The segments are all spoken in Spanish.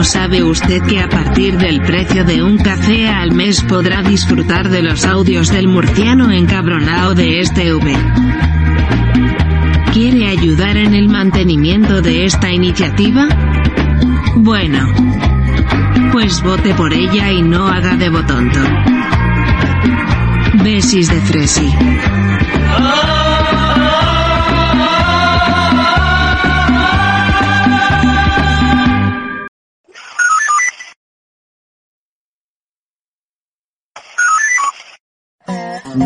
¿No sabe usted que a partir del precio de un café al mes podrá disfrutar de los audios del murciano encabronado de este V? ¿Quiere ayudar en el mantenimiento de esta iniciativa? Bueno. Pues vote por ella y no haga de botonto. Besis de Fresi. Muy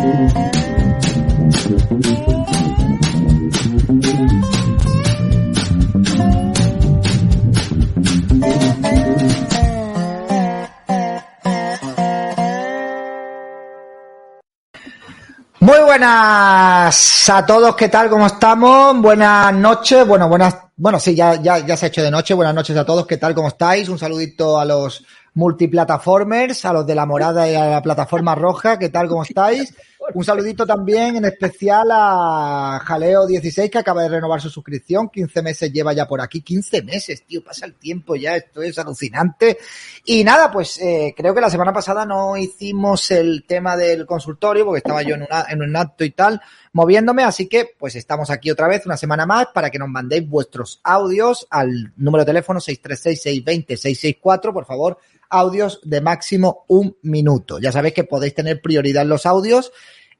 buenas a todos, ¿qué tal? ¿Cómo estamos? Buenas noches, bueno, buenas, bueno, sí, ya, ya, ya se ha hecho de noche. Buenas noches a todos, ¿qué tal? ¿Cómo estáis? Un saludito a los multiplataformers, a los de la morada y a la plataforma roja, ¿qué tal? ¿Cómo estáis? Un saludito también en especial a Jaleo16 que acaba de renovar su suscripción, 15 meses lleva ya por aquí, 15 meses, tío, pasa el tiempo ya, esto es alucinante. Y nada, pues eh, creo que la semana pasada no hicimos el tema del consultorio porque estaba yo en, una, en un acto y tal, moviéndome, así que pues estamos aquí otra vez una semana más para que nos mandéis vuestros audios al número de teléfono 636-620-664, por favor, audios de máximo un minuto. Ya sabéis que podéis tener prioridad en los audios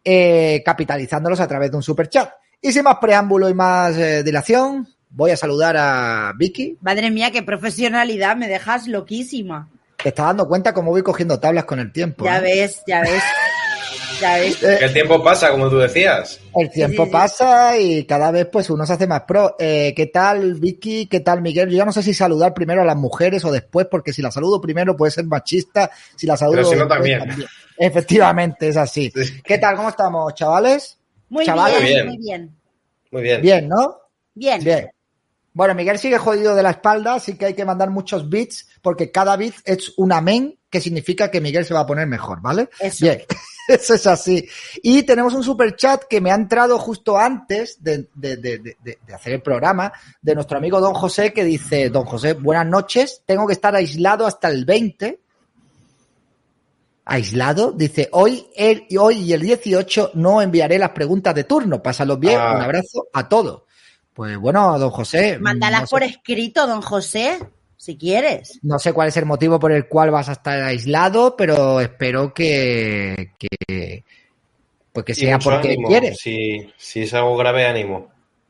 eh, capitalizándolos a través de un super chat. Y sin más preámbulo y más eh, dilación, voy a saludar a Vicky. Madre mía, qué profesionalidad, me dejas loquísima. Te estás dando cuenta cómo voy cogiendo tablas con el tiempo. Ya ¿eh? ves, ya ves. Ya ves. Que el tiempo pasa, como tú decías. El tiempo pasa y cada vez pues uno se hace más pro. Eh, ¿Qué tal Vicky? ¿Qué tal Miguel? Yo ya no sé si saludar primero a las mujeres o después, porque si la saludo primero puede ser machista, si la saludo Pero si no, después, también. Efectivamente, es así. Sí. ¿Qué tal? ¿Cómo estamos, chavales? Muy Chavales. Bien. muy bien. Muy bien. Bien, ¿no? Bien. Bien. Bueno, Miguel sigue jodido de la espalda, así que hay que mandar muchos bits, porque cada bit es un amén, que significa que Miguel se va a poner mejor, ¿vale? Eso. Bien, eso es así. Y tenemos un super chat que me ha entrado justo antes de, de- de- de- de- de hacer el programa, de nuestro amigo Don José, que dice, Don José, buenas noches, tengo que estar aislado hasta el 20. Aislado, dice, hoy, el, hoy y el 18 no enviaré las preguntas de turno. Pásalo bien, Ah. un abrazo a todos. Pues bueno, don José. Mándalas no sé- por escrito, don José, si quieres. no sé cuál es el motivo por el cual vas a estar aislado, pero espero que, que pues que Y sea porque ánimo. quieres. Si, si es algo grave, ánimo.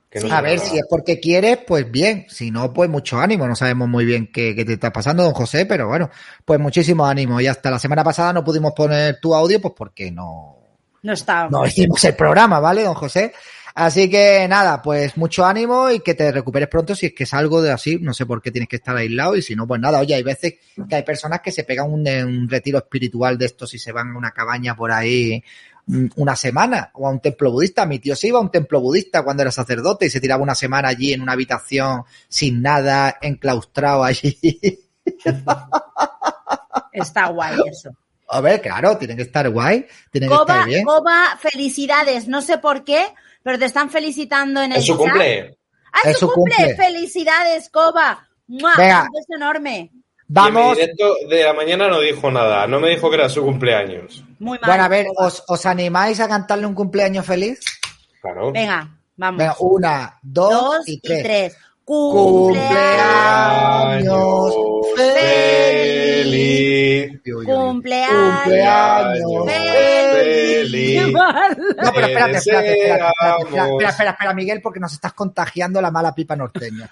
Que no a ver, si es porque quieres, pues bien. Si no, pues mucho ánimo. No sabemos muy bien qué, qué te está pasando, don José, pero bueno, pues muchísimo ánimo. Y hasta la semana pasada no pudimos poner tu audio, pues porque no, No está. no hicimos el programa, ¿vale, don José? Así que nada, pues mucho ánimo y que te recuperes pronto si es que es algo de así, no sé por qué tienes que estar aislado y si no, pues nada, oye, hay veces que hay personas que se pegan un, un retiro espiritual de estos y se van a una cabaña por ahí mm, una semana o a un templo budista. Mi tío se iba a un templo budista cuando era sacerdote y se tiraba una semana allí en una habitación sin nada, enclaustrado allí. Está guay eso. A ver, claro, tiene que estar guay, tiene que estar bien. Coba, felicidades. No sé por qué, pero te están felicitando en el Es su chat. cumple. ¡Ah, Es es su cumple! cumple. ¡Felicidades, Coba! ¡Mua! Venga. Un beso enorme. Vamos. Y en mi directo de la mañana no dijo nada. No me dijo que era su cumpleaños. Muy mal. Bueno, a ver. ¿os, os animáis a cantarle un cumpleaños feliz? Claro. Venga, vamos. Venga, una, dos, Dos y tres. y tres. Cumpleaños feliz. feliz. Cumpleaños. Cumpleaños feliz. No, pero espérate, espérate, espérate, espérate, espera, espera, espera, espera, Miguel, porque nos estás contagiando la mala pipa norteña.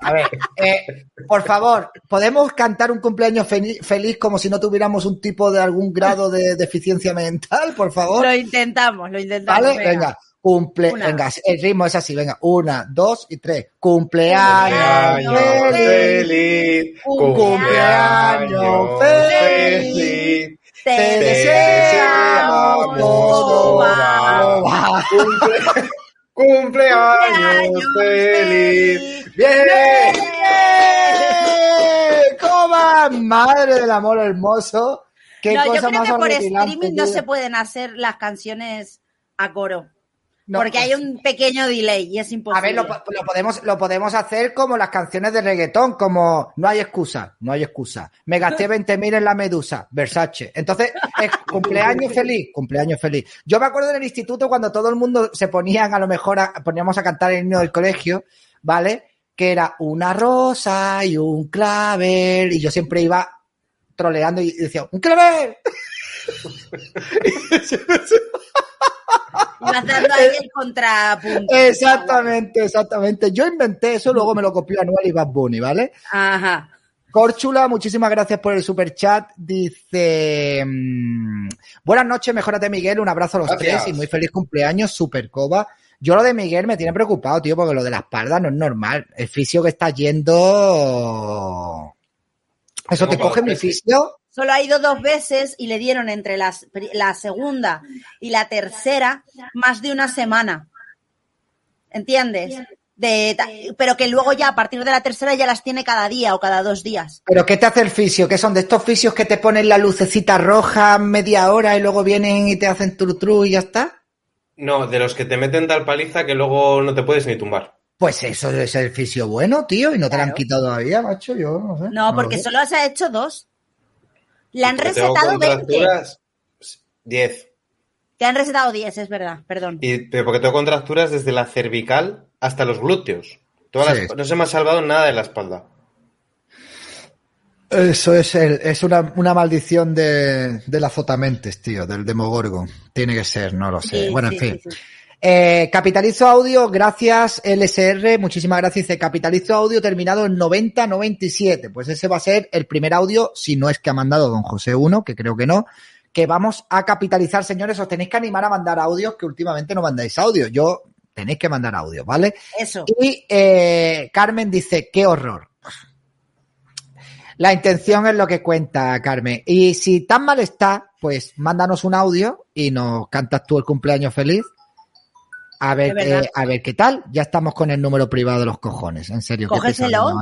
A ver, eh, por favor, ¿podemos cantar un cumpleaños fe- feliz como si no tuviéramos un tipo de algún grado de deficiencia mental, por favor? Lo intentamos, lo intentamos. ¿Vale? Venga, cumple, Una. venga, el ritmo es así, venga, una, dos y tres. Cumpleaños Cumpleaños feliz. Cumpleaños feliz. feliz. Te Te deseamos. Coba. Cumple- Cumpleaños feliz. ¡Bien! ¡Coba! Madre del amor hermoso. Qué No, yo cosa creo más que por streaming no se pueden hacer las canciones a coro. No, porque hay un pequeño delay y es A imposible. ver, lo, po- lo podemos, lo podemos hacer como las canciones de reggaetón, como no hay excusa, no hay excusa. Me gasté 20.000 en la medusa, Versace. Entonces, es cumpleaños feliz, cumpleaños feliz. Yo me acuerdo en el instituto cuando todo el mundo se ponían, a lo mejor, a- poníamos a cantar el himno del colegio, ¿vale? Que era una rosa y un clavel, y yo siempre iba troleando y decía, ¡un clavel! Y vas dando ahí el contrapunto. Exactamente, exactamente. Yo inventé eso, luego me lo copió Anual y Bad Bunny, ¿vale? Ajá. Corchula, muchísimas gracias por el super chat. Dice: mm, Buenas noches, mejórate Miguel, un abrazo a los Gracias. tres y muy feliz cumpleaños, super coba. Yo lo de Miguel me tiene preocupado, tío, porque lo de la espalda no es normal. El fisio que está yendo. ¿Eso te ¿Cómo coge mi fisio? Solo ha ido dos veces y le dieron entre las, la segunda y la tercera más de una semana. ¿Entiendes? De, pero que luego ya a partir de la tercera ya las tiene cada día o cada dos días. ¿Pero qué te hace el fisio? ¿Qué son de estos fisios que te ponen la lucecita roja media hora y luego vienen y te hacen tru tru y ya está? No, de los que te meten tal paliza que luego no te puedes ni tumbar. Pues eso es el fisio bueno, tío, y no te lo han quitado todavía, macho, yo no sé. No, porque solo se ha hecho dos. Le han recetado 20. contracturas, 10. Te han recetado 10, es verdad, perdón. Y, pero porque tengo contracturas desde la cervical hasta los glúteos. Sí. no se me ha salvado nada de la espalda. Eso es, el- es una, una maldición de, del azotamentes, tío, del demogorgon. Tiene que ser, no lo sé. Sí, bueno, sí, en fin. Eh, Capitalizo Audio, gracias LSR, muchísimas gracias. Dice Capitalizo Audio terminado en 9097. Pues ese va a ser el primer audio, si no es que ha mandado don José 1, que creo que no, que vamos a capitalizar, señores. Os tenéis que animar a mandar audios, que últimamente no mandáis audio. Yo tenéis que mandar audio, ¿vale? Eso. Y eh, Carmen dice, qué horror. La intención es lo que cuenta, Carmen. Y si tan mal está, pues mándanos un audio y nos cantas tú el cumpleaños feliz. A ver, eh, a ver qué tal. Ya estamos con el número privado de los cojones. En serio. qué Cógeselo.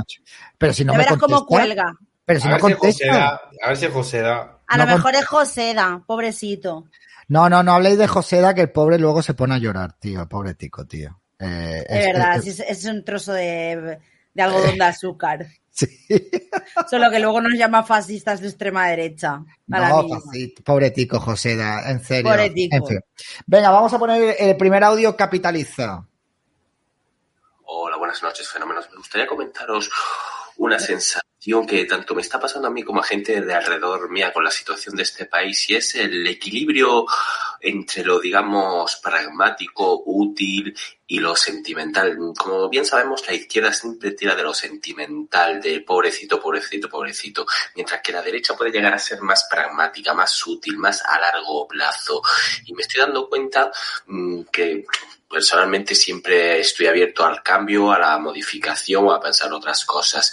Pero si no me verás cómo cuelga. Pero si a, no ver si José contesta. da, a ver si José da. A No lo mejor es Joseda, pobrecito. No, no, no habléis de Joseda, que el pobre luego se pone a llorar, tío. El pobre tico, tío. Eh, Es es- verdad, es, es un trozo de, de algodón de azúcar. Sí. Solo que luego nos llama fascistas de extrema derecha. No, pobre tico, Joseda, en serio. Pobre tico. En fin. Venga, vamos a poner el primer audio capitaliza. Hola, buenas noches, fenómenos. Me gustaría comentaros una sensación que tanto me está pasando a mí como a gente de alrededor mía con la situación de este país y es el equilibrio entre lo, digamos, pragmático, útil y lo sentimental. Como bien sabemos, la izquierda siempre tira de lo sentimental, de pobrecito, pobrecito, pobrecito, mientras que la derecha puede llegar a ser más pragmática, más útil, más a largo plazo. Y me estoy dando cuenta mm, que personalmente siempre estoy abierto al cambio, a la modificación o a pensar otras cosas.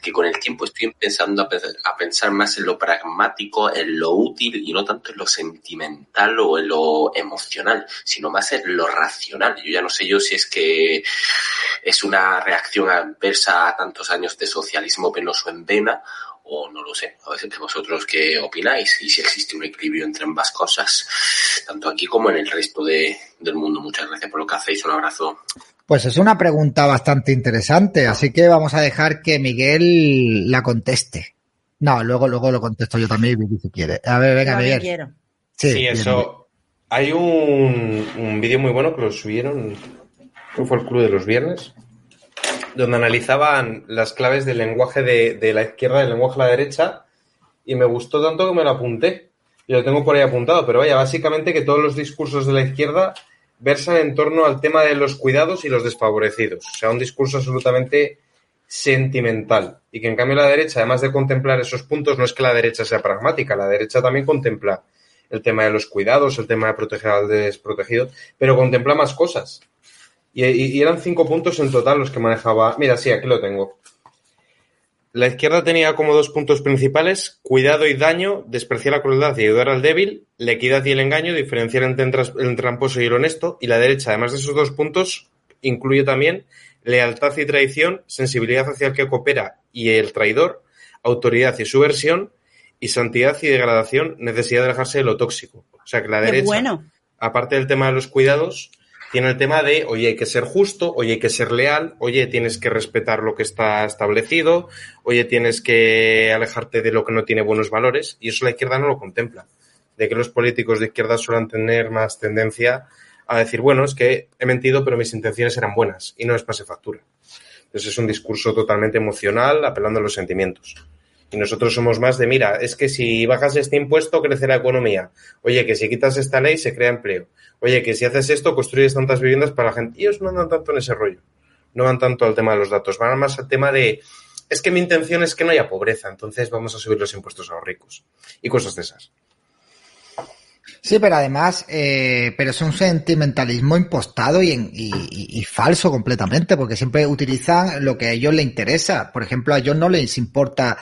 Que con el tiempo estoy empezando a, pe- a pensar más en lo pragmático, en lo útil y no tanto en lo sentimental o en lo emocional, sino más en lo racional. Yo ya no sé yo si es que es una reacción adversa a tantos años de socialismo penoso en vena o no lo sé. A veces vosotros qué opináis y si existe un equilibrio entre ambas cosas, tanto aquí como en el resto de, del mundo. Muchas gracias por lo que hacéis. Un abrazo. Pues es una pregunta bastante interesante, así que vamos a dejar que Miguel la conteste. No, luego, luego lo contesto yo también, si quiere. A ver, venga, también Miguel. quiero. Sí, bien, eso. Hay un, un vídeo muy bueno que lo subieron, fue el Club de los Viernes, donde analizaban las claves del lenguaje de, de la izquierda del lenguaje de la derecha y me gustó tanto que me lo apunté. Y lo tengo por ahí apuntado, pero vaya, básicamente que todos los discursos de la izquierda versan en torno al tema de los cuidados y los desfavorecidos. O sea, un discurso absolutamente sentimental. Y que en cambio la derecha, además de contemplar esos puntos, no es que la derecha sea pragmática, la derecha también contempla el tema de los cuidados, el tema de proteger al desprotegido, pero contempla más cosas. Y, y eran cinco puntos en total los que manejaba. Mira, sí, aquí lo tengo. La izquierda tenía como dos puntos principales: cuidado y daño, despreciar la crueldad y ayudar al débil, la equidad y el engaño, diferenciar entre el tramposo y el honesto. Y la derecha, además de esos dos puntos, incluye también lealtad y traición, sensibilidad hacia el que coopera y el traidor, autoridad y subversión, y santidad y degradación, necesidad de alejarse de lo tóxico. O sea que la derecha, bueno. aparte del tema de los cuidados, tiene el tema de, oye, hay que ser justo, oye, hay que ser leal, oye, tienes que respetar lo que está establecido, oye, tienes que alejarte de lo que no tiene buenos valores, y eso la izquierda no lo contempla. De que los políticos de izquierda suelen tener más tendencia a decir, bueno, es que he mentido, pero mis intenciones eran buenas, y no es pase factura. Entonces es un discurso totalmente emocional, apelando a los sentimientos. Y nosotros somos más de, mira, es que si bajas este impuesto crece la economía. Oye, que si quitas esta ley se crea empleo. Oye, que si haces esto construyes tantas viviendas para la gente. Y ellos no andan tanto en ese rollo. No van tanto al tema de los datos. Van más al tema de, es que mi intención es que no haya pobreza, entonces vamos a subir los impuestos a los ricos. Y cosas de esas. Sí, pero además, eh, pero es un sentimentalismo impostado y, y, y, falso completamente, porque siempre utilizan lo que a ellos les interesa. Por ejemplo, a ellos no les importa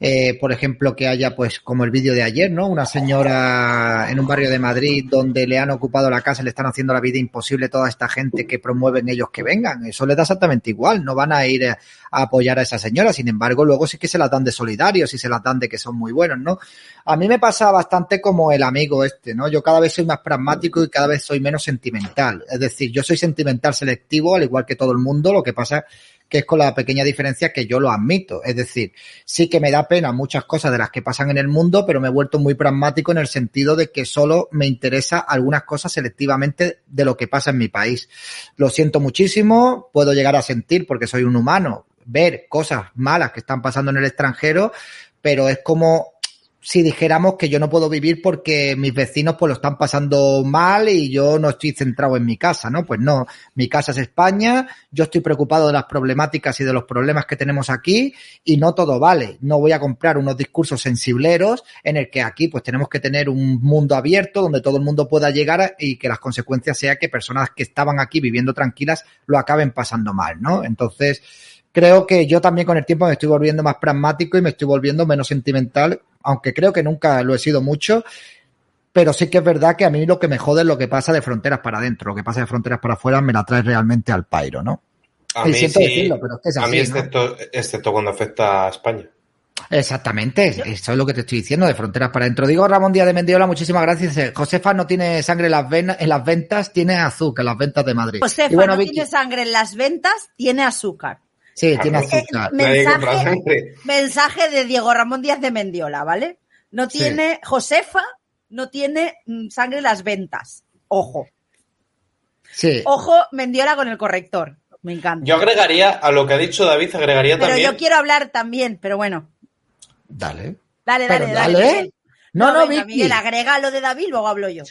eh, por ejemplo, que haya, pues, como el vídeo de ayer, ¿no? Una señora en un barrio de Madrid donde le han ocupado la casa, le están haciendo la vida imposible a toda esta gente que promueven ellos que vengan. Eso les da exactamente igual. No van a ir a apoyar a esa señora. Sin embargo, luego sí que se las dan de solidarios y se las dan de que son muy buenos, ¿no? A mí me pasa bastante como el amigo este, ¿no? Yo cada vez soy más pragmático y cada vez soy menos sentimental. Es decir, yo soy sentimental selectivo, al igual que todo el mundo. Lo que pasa que es con la pequeña diferencia que yo lo admito. Es decir, sí que me da pena muchas cosas de las que pasan en el mundo, pero me he vuelto muy pragmático en el sentido de que solo me interesa algunas cosas selectivamente de lo que pasa en mi país. Lo siento muchísimo, puedo llegar a sentir, porque soy un humano, ver cosas malas que están pasando en el extranjero, pero es como si dijéramos que yo no puedo vivir porque mis vecinos pues lo están pasando mal y yo no estoy centrado en mi casa, ¿no? Pues no, mi casa es España, yo estoy preocupado de las problemáticas y de los problemas que tenemos aquí y no todo vale. No voy a comprar unos discursos sensibleros en el que aquí pues tenemos que tener un mundo abierto donde todo el mundo pueda llegar y que las consecuencias sea que personas que estaban aquí viviendo tranquilas lo acaben pasando mal, ¿no? Entonces, creo que yo también con el tiempo me estoy volviendo más pragmático y me estoy volviendo menos sentimental aunque creo que nunca lo he sido mucho, pero sí que es verdad que a mí lo que me jode es lo que pasa de fronteras para adentro, lo que pasa de fronteras para afuera me la trae realmente al pairo, ¿no? A mí, siento decirlo, pero es que es así, a mí excepto, excepto cuando afecta a España. Exactamente, eso es lo que te estoy diciendo, de fronteras para adentro. Digo Ramón Díaz de Mendiola, muchísimas gracias. Josefa no tiene sangre en las, venas, en las ventas, tiene azúcar en las ventas de Madrid. Josefa bueno, no tiene sangre en las ventas, tiene azúcar. Sí, tiene azúcar. Mensaje, mensaje, de Diego Ramón Díaz de Mendiola, ¿vale? No tiene, Josefa no tiene mm, sangre en las ventas. Ojo. Sí. Ojo, Mendiola con el corrector. Me encanta. Yo agregaría, a lo que ha dicho David, agregaría también. Pero yo quiero hablar también, pero bueno. Dale. Dale, dale, dale. No, no, no Miguel, agrega lo de David, luego hablo yo.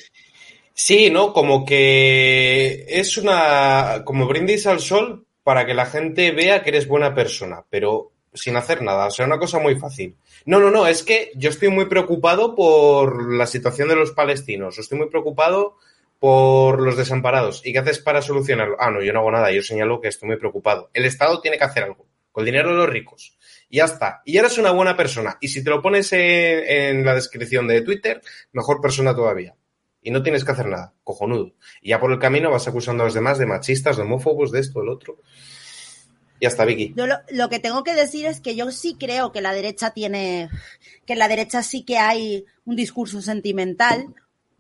Sí, ¿no? Como que es una. como brindis al sol, para que la gente vea que eres buena persona, pero sin hacer nada. O sea, una cosa muy fácil. No, no, no, es que yo estoy muy preocupado por la situación de los palestinos, estoy muy preocupado por los desamparados. ¿Y qué haces para solucionarlo? Ah, no, yo no hago nada, yo señalo que estoy muy preocupado. El Estado tiene que hacer algo, con el dinero de los ricos. Y ya está. Y eres una buena persona. Y si te lo pones en, en la descripción de Twitter, mejor persona todavía y no tienes que hacer nada, cojonudo. Y ya por el camino vas acusando a los demás de machistas, de homófobos, de esto, del otro. Y hasta Vicky. Yo lo, que tengo que decir es que yo sí creo que la derecha tiene, que en la derecha sí que hay un discurso sentimental,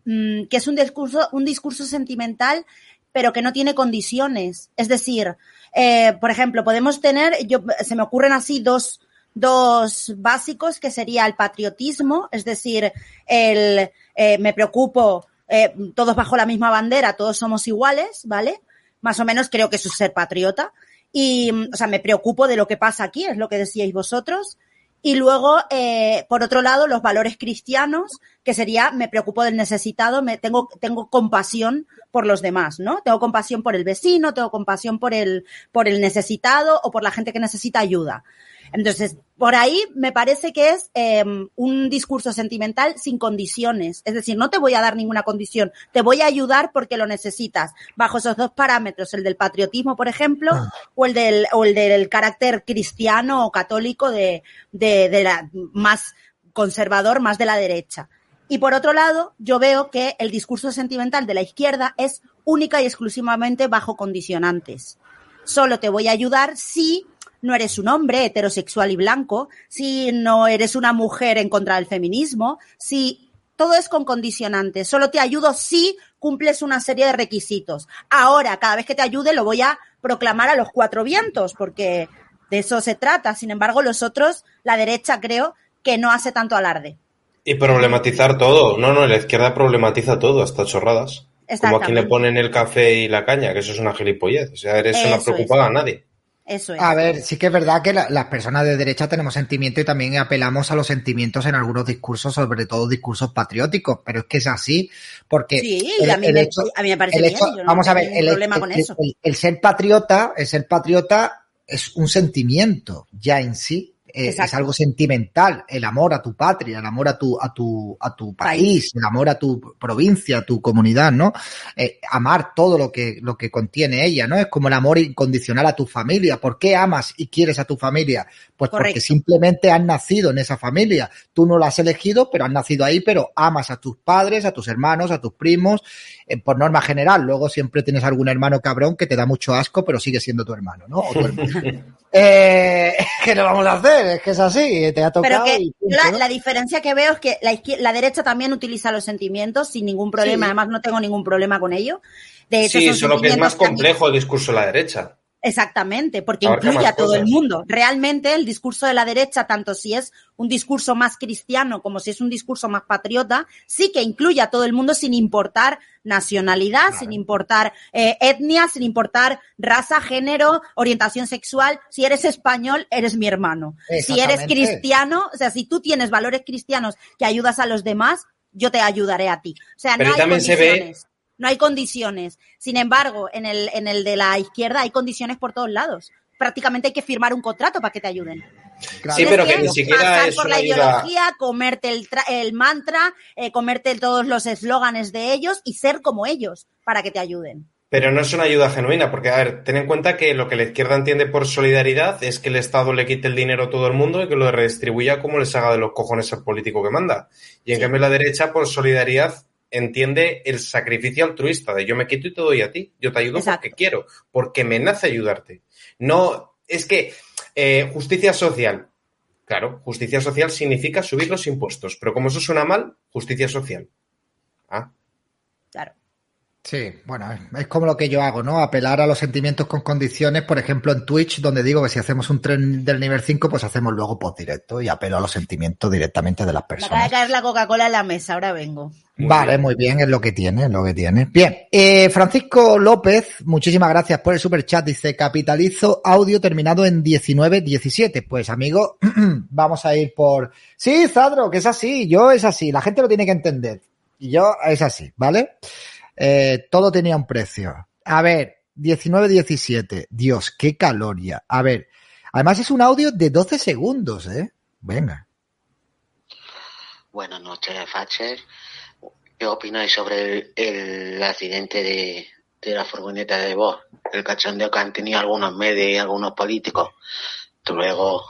mm, que es un discurso, un discurso sentimental, pero que no tiene condiciones. Es decir, eh, por ejemplo, podemos tener, yo, se me ocurren así dos, dos básicos que sería el patriotismo, es decir, el eh, me preocupo eh, todos bajo la misma bandera, todos somos iguales, ¿vale? Más o menos creo que es ser patriota. Y, o sea, me preocupo de lo que pasa aquí, es lo que decíais vosotros. Y luego, eh, por otro lado, los valores cristianos, que sería, me preocupo del necesitado, me tengo, tengo compasión por los demás, ¿no? Tengo compasión por el vecino, tengo compasión por el, por el necesitado o por la gente que necesita ayuda. Entonces, por ahí me parece que es eh, un discurso sentimental sin condiciones. Es decir, no te voy a dar ninguna condición, te voy a ayudar porque lo necesitas. Bajo esos dos parámetros, el del patriotismo, por ejemplo, ah. o el del, o el del carácter cristiano o católico de, de, de la más conservador, más de la derecha. Y por otro lado, yo veo que el discurso sentimental de la izquierda es única y exclusivamente bajo condicionantes. Solo te voy a ayudar si no eres un hombre heterosexual y blanco, si no eres una mujer en contra del feminismo, si todo es con condicionantes. Solo te ayudo si cumples una serie de requisitos. Ahora, cada vez que te ayude, lo voy a proclamar a los cuatro vientos, porque de eso se trata. Sin embargo, los otros, la derecha creo que no hace tanto alarde. Y problematizar todo. No, no, la izquierda problematiza todo, hasta chorradas. Como a quien le ponen el café y la caña, que eso es una gilipollez. O sea, eres una preocupada a nadie. Eso es. A ver, sí que es verdad que las personas de derecha tenemos sentimiento y también apelamos a los sentimientos en algunos discursos, sobre todo discursos patrióticos, pero es que es así, porque... Sí, a, mí me, parece bien. vamos a ver, el, el, ser patriota, el ser patriota es un sentimiento ya en sí, eh, es algo sentimental, el amor a tu patria, el amor a tu, a tu, a tu país, el amor a tu provincia, a tu comunidad, ¿no? Eh, amar todo lo que, lo que contiene ella, ¿no? Es como el amor incondicional a tu familia. ¿Por qué amas y quieres a tu familia? Pues porque simplemente has nacido en esa familia. Tú no la has elegido, pero has nacido ahí, pero amas a tus padres, a tus hermanos, a tus primos, eh, por norma general. Luego siempre tienes algún hermano cabrón que te da mucho asco, pero sigue siendo tu hermano, ¿no? Eh, ¿Qué le vamos a hacer? Es que es así, te ha tocado. Pero que la, diferencia que veo es que la, la derecha también utiliza los sentimientos sin ningún problema, además no tengo ningún problema con ello. De hecho, sí, solo que es más complejo el discurso de la derecha. Exactamente, porque incluye a todo el mundo. Realmente el discurso de la derecha, tanto si es un discurso más cristiano como si es un discurso más patriota, sí que incluye a todo el mundo sin importar nacionalidad, sin importar eh, etnia, sin importar raza, género, orientación sexual. Si eres español, eres mi hermano. Si eres cristiano, o sea, si tú tienes valores cristianos que ayudas a los demás, yo te ayudaré a ti. O sea, no hay se ve no hay condiciones. Sin embargo, en el, en el de la izquierda hay condiciones por todos lados. Prácticamente hay que firmar un contrato para que te ayuden. Sí, pero que, ni siquiera pasar por la ideología, comerte el, el mantra, eh, comerte todos los eslóganes de ellos y ser como ellos para que te ayuden. Pero no es una ayuda genuina, porque, a ver, ten en cuenta que lo que la izquierda entiende por solidaridad es que el Estado le quite el dinero a todo el mundo y que lo redistribuya como les haga de los cojones al político que manda. Y en cambio la derecha, por solidaridad, entiende el sacrificio altruista de yo me quito y te doy a ti, yo te ayudo porque quiero, porque me nace ayudarte. No, es que eh, justicia social, claro, justicia social significa subir los impuestos, pero como eso suena mal, justicia social. Ah. Claro. Sí, bueno, es como lo que yo hago, ¿no? Apelar a los sentimientos con condiciones, por ejemplo, en Twitch, donde digo que si hacemos un tren del nivel 5, pues hacemos luego post directo y apelo a los sentimientos directamente de las personas. Me acaba de caer la Coca-Cola en la mesa, ahora vengo. vale, muy bien, es lo que tiene, es lo que tiene. Bien, eh, Francisco López, muchísimas gracias por el super chat. Dice, capitalizo audio terminado en 1917. Pues, amigo, vamos a ir por... Sí, Zadro, que es así, yo es así, la gente lo tiene que entender. Y yo es así, ¿vale? Eh, todo tenía un precio. A ver, 19-17. Dios, qué caloria. A ver, además es un audio de 12 segundos, ¿eh? Venga. Buenas noches, Facher. ¿Qué opináis sobre el, accidente de, la furgoneta de voz? El cachondeo que han tenido algunos medios y algunos políticos. Luego.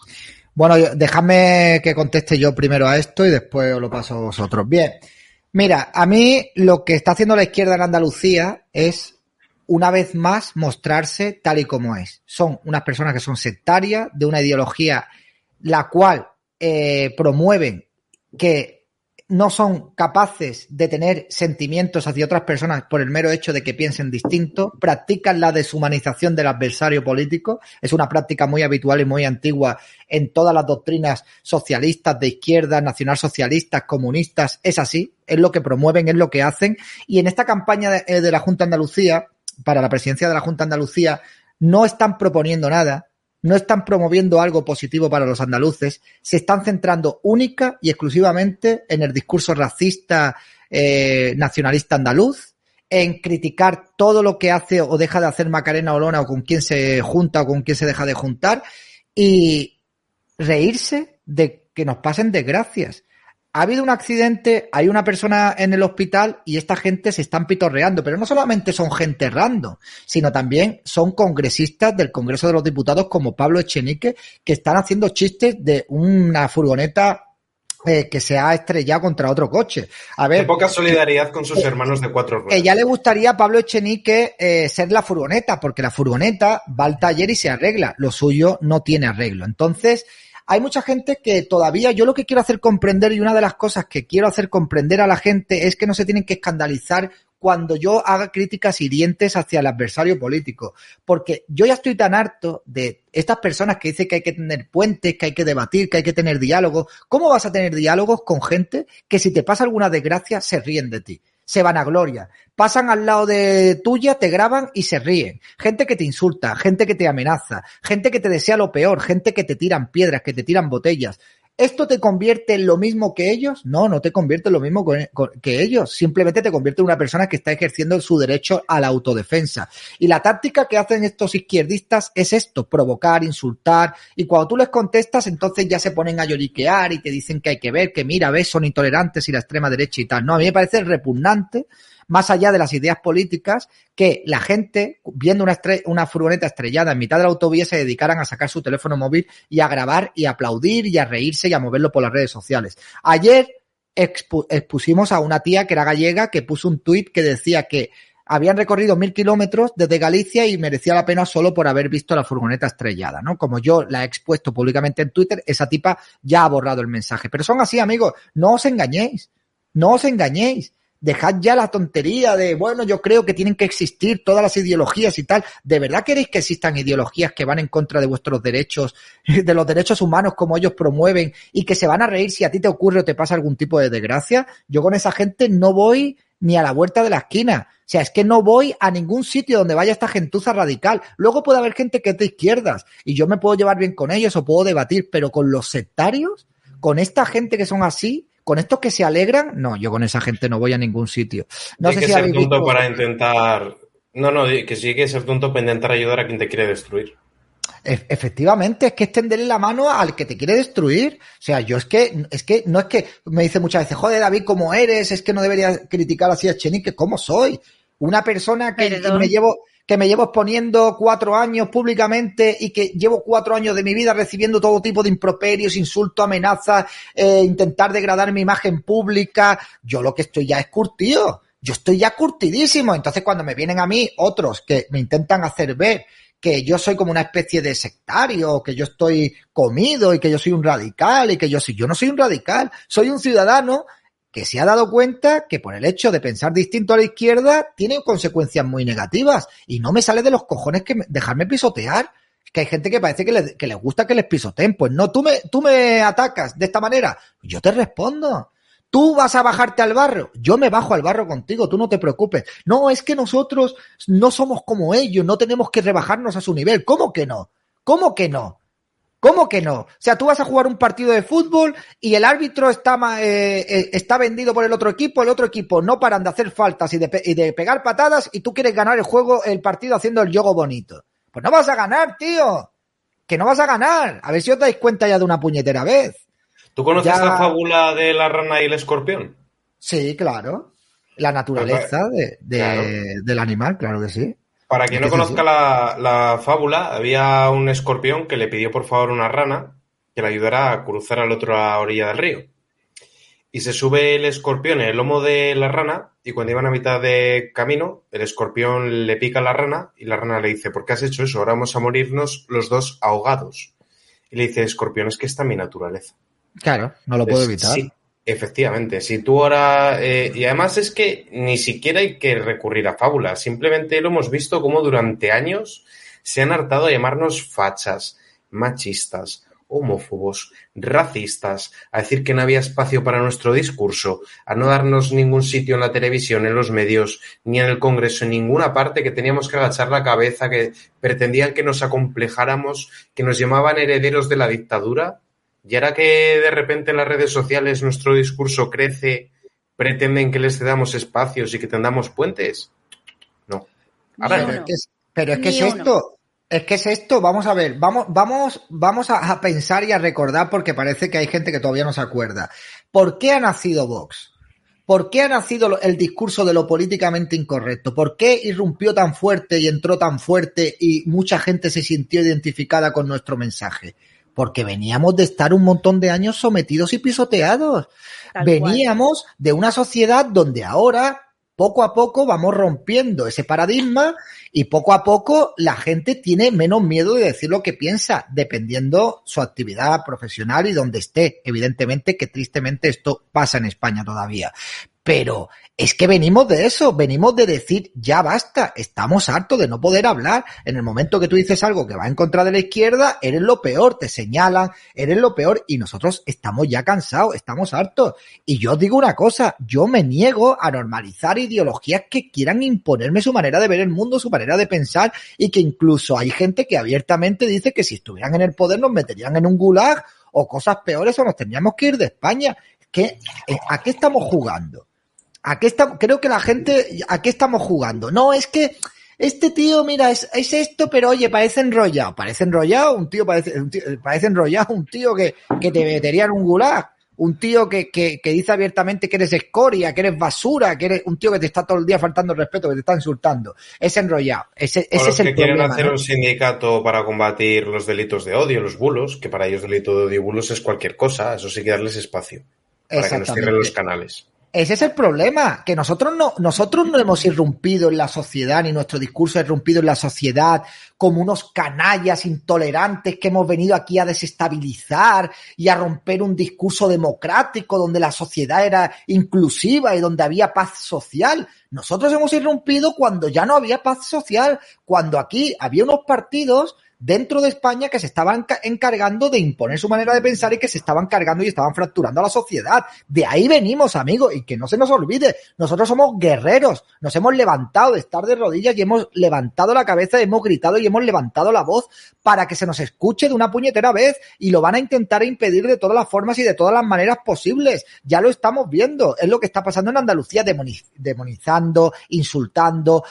Bueno, déjame que conteste yo primero a esto y después os lo paso a vosotros. Bien. Mira, a mí lo que está haciendo la izquierda en Andalucía es una vez más mostrarse tal y como es. Son unas personas que son sectarias, de una ideología la cual eh, promueven que no son capaces de tener sentimientos hacia otras personas por el mero hecho de que piensen distinto, practican la deshumanización del adversario político, es una práctica muy habitual y muy antigua en todas las doctrinas socialistas, de izquierda, nacionalsocialistas, comunistas, es así, es lo que promueven, es lo que hacen, y en esta campaña de, eh, de la Junta Andalucía, para la presidencia de la Junta Andalucía, no están proponiendo nada, no están promoviendo algo positivo para los andaluces, se están centrando única y exclusivamente en el discurso racista eh, nacionalista andaluz, en criticar todo lo que hace o deja de hacer Macarena Olona o con quién se junta o con quién se deja de juntar y reírse de que nos pasen desgracias ha habido un accidente, hay una persona en el hospital y esta gente se están pitorreando, pero no solamente son gente random, sino también son congresistas del Congreso de los Diputados como Pablo Echenique, que están haciendo chistes de una furgoneta eh, que se ha estrellado contra otro coche. A ver, Qué poca solidaridad con sus hermanos de cuatro ruedas. que ya le gustaría a Pablo Echenique eh, ser la furgoneta, porque la furgoneta va al taller y se arregla. Lo suyo no tiene arreglo. Entonces, hay mucha gente que todavía, yo lo que quiero hacer comprender y una de las cosas que quiero hacer comprender a la gente es que no se tienen que escandalizar cuando yo haga críticas hirientes hacia el adversario político. Porque yo ya estoy tan harto de estas personas que dicen que hay que tener puentes, que hay que debatir, que hay que tener diálogos. ¿Cómo vas a tener diálogos con gente que si te pasa alguna desgracia se ríen de ti? Se van a gloria. Pasan al lado de tuya, te graban y se ríen. Gente que te insulta, gente que te amenaza, gente que te desea lo peor, gente que te tiran piedras, que te tiran botellas. ¿Esto te convierte en lo mismo que ellos? No, no te convierte en lo mismo que ellos. Simplemente te convierte en una persona que está ejerciendo su derecho a la autodefensa. Y la táctica que hacen estos izquierdistas es esto, provocar, insultar. Y cuando tú les contestas, entonces ya se ponen a lloriquear y te dicen que hay que ver, que mira, ves, son intolerantes y la extrema derecha y tal. No, a mí me parece repugnante más allá de las ideas políticas, que la gente, viendo una, furgoneta estrellada en mitad de la autovía, se dedicaran a sacar su teléfono móvil y a grabar y a aplaudir y a reírse y a moverlo por las redes sociales. Ayer expu- expusimos a una tía que era gallega que puso un tuit que decía que habían recorrido mil kilómetros desde Galicia y merecía la pena solo por haber visto la furgoneta estrellada, ¿no? Como yo la he expuesto públicamente en Twitter, esa tipa ya ha borrado el mensaje. Pero son así, amigos, no os engañéis, no os engañéis. Dejad ya la tontería de, bueno, yo creo que tienen que existir todas las ideologías y tal. ¿De verdad queréis que existan ideologías que van en contra de vuestros derechos, de los derechos humanos como ellos promueven y que se van a reír si a ti te ocurre o te pasa algún tipo de desgracia? Yo con esa gente no voy ni a la vuelta de la esquina. O sea, es que no voy a ningún sitio donde vaya esta gentuza radical. Luego puede haber gente que es de izquierdas y yo me puedo llevar bien con ellos o puedo debatir, pero con los sectarios, con esta gente que son así, con estos que se alegran, no, yo con esa gente no voy a ningún sitio. No Hay sé que si ser tonto visto- para intentar. No, no, que sí hay que ser tonto para intentar ayudar a quien te quiere destruir. E- Efectivamente, es que extenderle la mano al que te quiere destruir. O sea, yo es que, es que, no es que me dice muchas veces, joder, David, ¿cómo eres? Es que no deberías criticar así a Chenique. ¿Cómo soy? Una persona que Perdón. me llevo, que me llevo exponiendo cuatro años públicamente y que llevo cuatro años de mi vida recibiendo todo tipo de improperios, insultos, amenazas, eh, intentar degradar mi imagen pública. Yo lo que estoy ya es curtido. Yo estoy ya curtidísimo. Entonces, cuando me vienen a mí otros que me intentan hacer ver que yo soy como una especie de sectario, que yo estoy comido y que yo soy un radical y que yo soy, yo no soy un radical, soy un ciudadano que se ha dado cuenta que por el hecho de pensar distinto a la izquierda tiene consecuencias muy negativas y no me sale de los cojones que me- dejarme pisotear. Que hay gente que parece que, le- que les gusta que les pisoteen. Pues no, tú me, tú me atacas de esta manera. Yo te respondo. Tú vas a bajarte al barro, yo me bajo al barro contigo, tú no te preocupes. No, es que nosotros no somos como ellos, no tenemos que rebajarnos a su nivel. ¿Cómo que no? ¿Cómo que no? ¿Cómo que no? O sea, tú vas a jugar un partido de fútbol y el árbitro está, eh, eh, está vendido por el otro equipo, el otro equipo no paran de hacer faltas y de, y de pegar patadas y tú quieres ganar el juego, el partido haciendo el yogo bonito. Pues no vas a ganar, tío. Que no vas a ganar. A ver si os dais cuenta ya de una puñetera vez. ¿Tú conoces Ya- la fábula de la rana y el escorpión? Sí, claro. La naturaleza de, de- Claro. del animal, claro que sí. Para quien no conozca la, la fábula, había un escorpión que le pidió por favor a una rana que le ayudara a cruzar al otro a orilla del río. Y se sube el escorpión en el lomo de la rana y cuando iban a mitad de camino, el escorpión le pica a la rana y la rana le dice, ¿por qué has hecho eso? Ahora vamos a morirnos los dos ahogados. Y le dice, escorpión, es que está mi naturaleza. Claro, no lo puedo evitar. Sí, efectivamente. Si tú ahora. eh, y además es que ni siquiera hay que recurrir a fábulas. Simplemente lo hemos visto como durante años se han hartado a llamarnos fachas, machistas, homófobos, racistas, a decir que no había espacio para nuestro discurso, a no darnos ningún sitio en la televisión, en los medios, ni en el Congreso, en ninguna parte, que teníamos que agachar la cabeza, que pretendían que nos acomplejáramos, que nos llamaban herederos de la dictadura. Y ahora que de repente en las redes sociales nuestro discurso crece, pretenden que les cedamos espacios y que tendamos puentes. No. Ahora pero, no. es que, es, pero es que es esto. Es que es esto, vamos a ver, vamos, vamos, vamos a, a, pensar y a recordar porque parece que hay gente que todavía no se acuerda. ¿Por qué ha nacido Vox? ¿Por qué ha nacido el discurso de lo políticamente incorrecto? ¿Por qué irrumpió tan fuerte y entró tan fuerte y mucha gente se sintió identificada con nuestro mensaje? Porque veníamos de estar un montón de años sometidos y pisoteados. Tal veníamos cual. de una sociedad donde ahora poco a poco vamos rompiendo ese paradigma y poco a poco la gente tiene menos miedo de decir lo que piensa, dependiendo su actividad profesional y donde esté. Evidentemente que tristemente esto pasa en España todavía. Pero es que venimos de eso, venimos de decir ya basta, estamos hartos de no poder hablar. En el momento que tú dices algo que va en contra de la izquierda, eres lo peor, te señalan, eres lo peor y nosotros estamos ya cansados, estamos hartos. Y yo digo una cosa, yo me niego a normalizar ideologías que quieran imponerme su manera de ver el mundo, su manera de pensar y que incluso hay gente que abiertamente dice que si estuvieran en el poder nos meterían en un gulag o cosas peores o nos tendríamos que ir de España. ¿Qué, ¿A qué estamos jugando? ¿A qué estamos? Creo que la gente, ¿a qué estamos jugando? No, es que este tío, mira, es, es esto, pero oye, parece enrollado. Parece enrollado, un tío parece, un tío, parece enrollado, un tío que, que te metería en un gulag. Un tío que, que, que, dice abiertamente que eres escoria, que eres basura, que eres un tío que te está todo el día faltando el respeto, que te está insultando. Es enrollado. Ese, ese es el que quieren problema, hacer ¿no? un sindicato para combatir los delitos de odio, los bulos, que para ellos delito de odio y bulos es cualquier cosa. Eso sí que darles espacio. Para que nos cierren los canales. Ese es el problema, que nosotros no, nosotros no hemos irrumpido en la sociedad, ni nuestro discurso ha irrumpido en la sociedad como unos canallas intolerantes que hemos venido aquí a desestabilizar y a romper un discurso democrático donde la sociedad era inclusiva y donde había paz social. Nosotros hemos irrumpido cuando ya no había paz social, cuando aquí había unos partidos dentro de España que se estaban encargando de imponer su manera de pensar y que se estaban cargando y estaban fracturando a la sociedad. De ahí venimos, amigos, y que no se nos olvide, nosotros somos guerreros, nos hemos levantado de estar de rodillas y hemos levantado la cabeza, hemos gritado y hemos levantado la voz para que se nos escuche de una puñetera vez y lo van a intentar impedir de todas las formas y de todas las maneras posibles. Ya lo estamos viendo, es lo que está pasando en Andalucía, demonizando, insultando,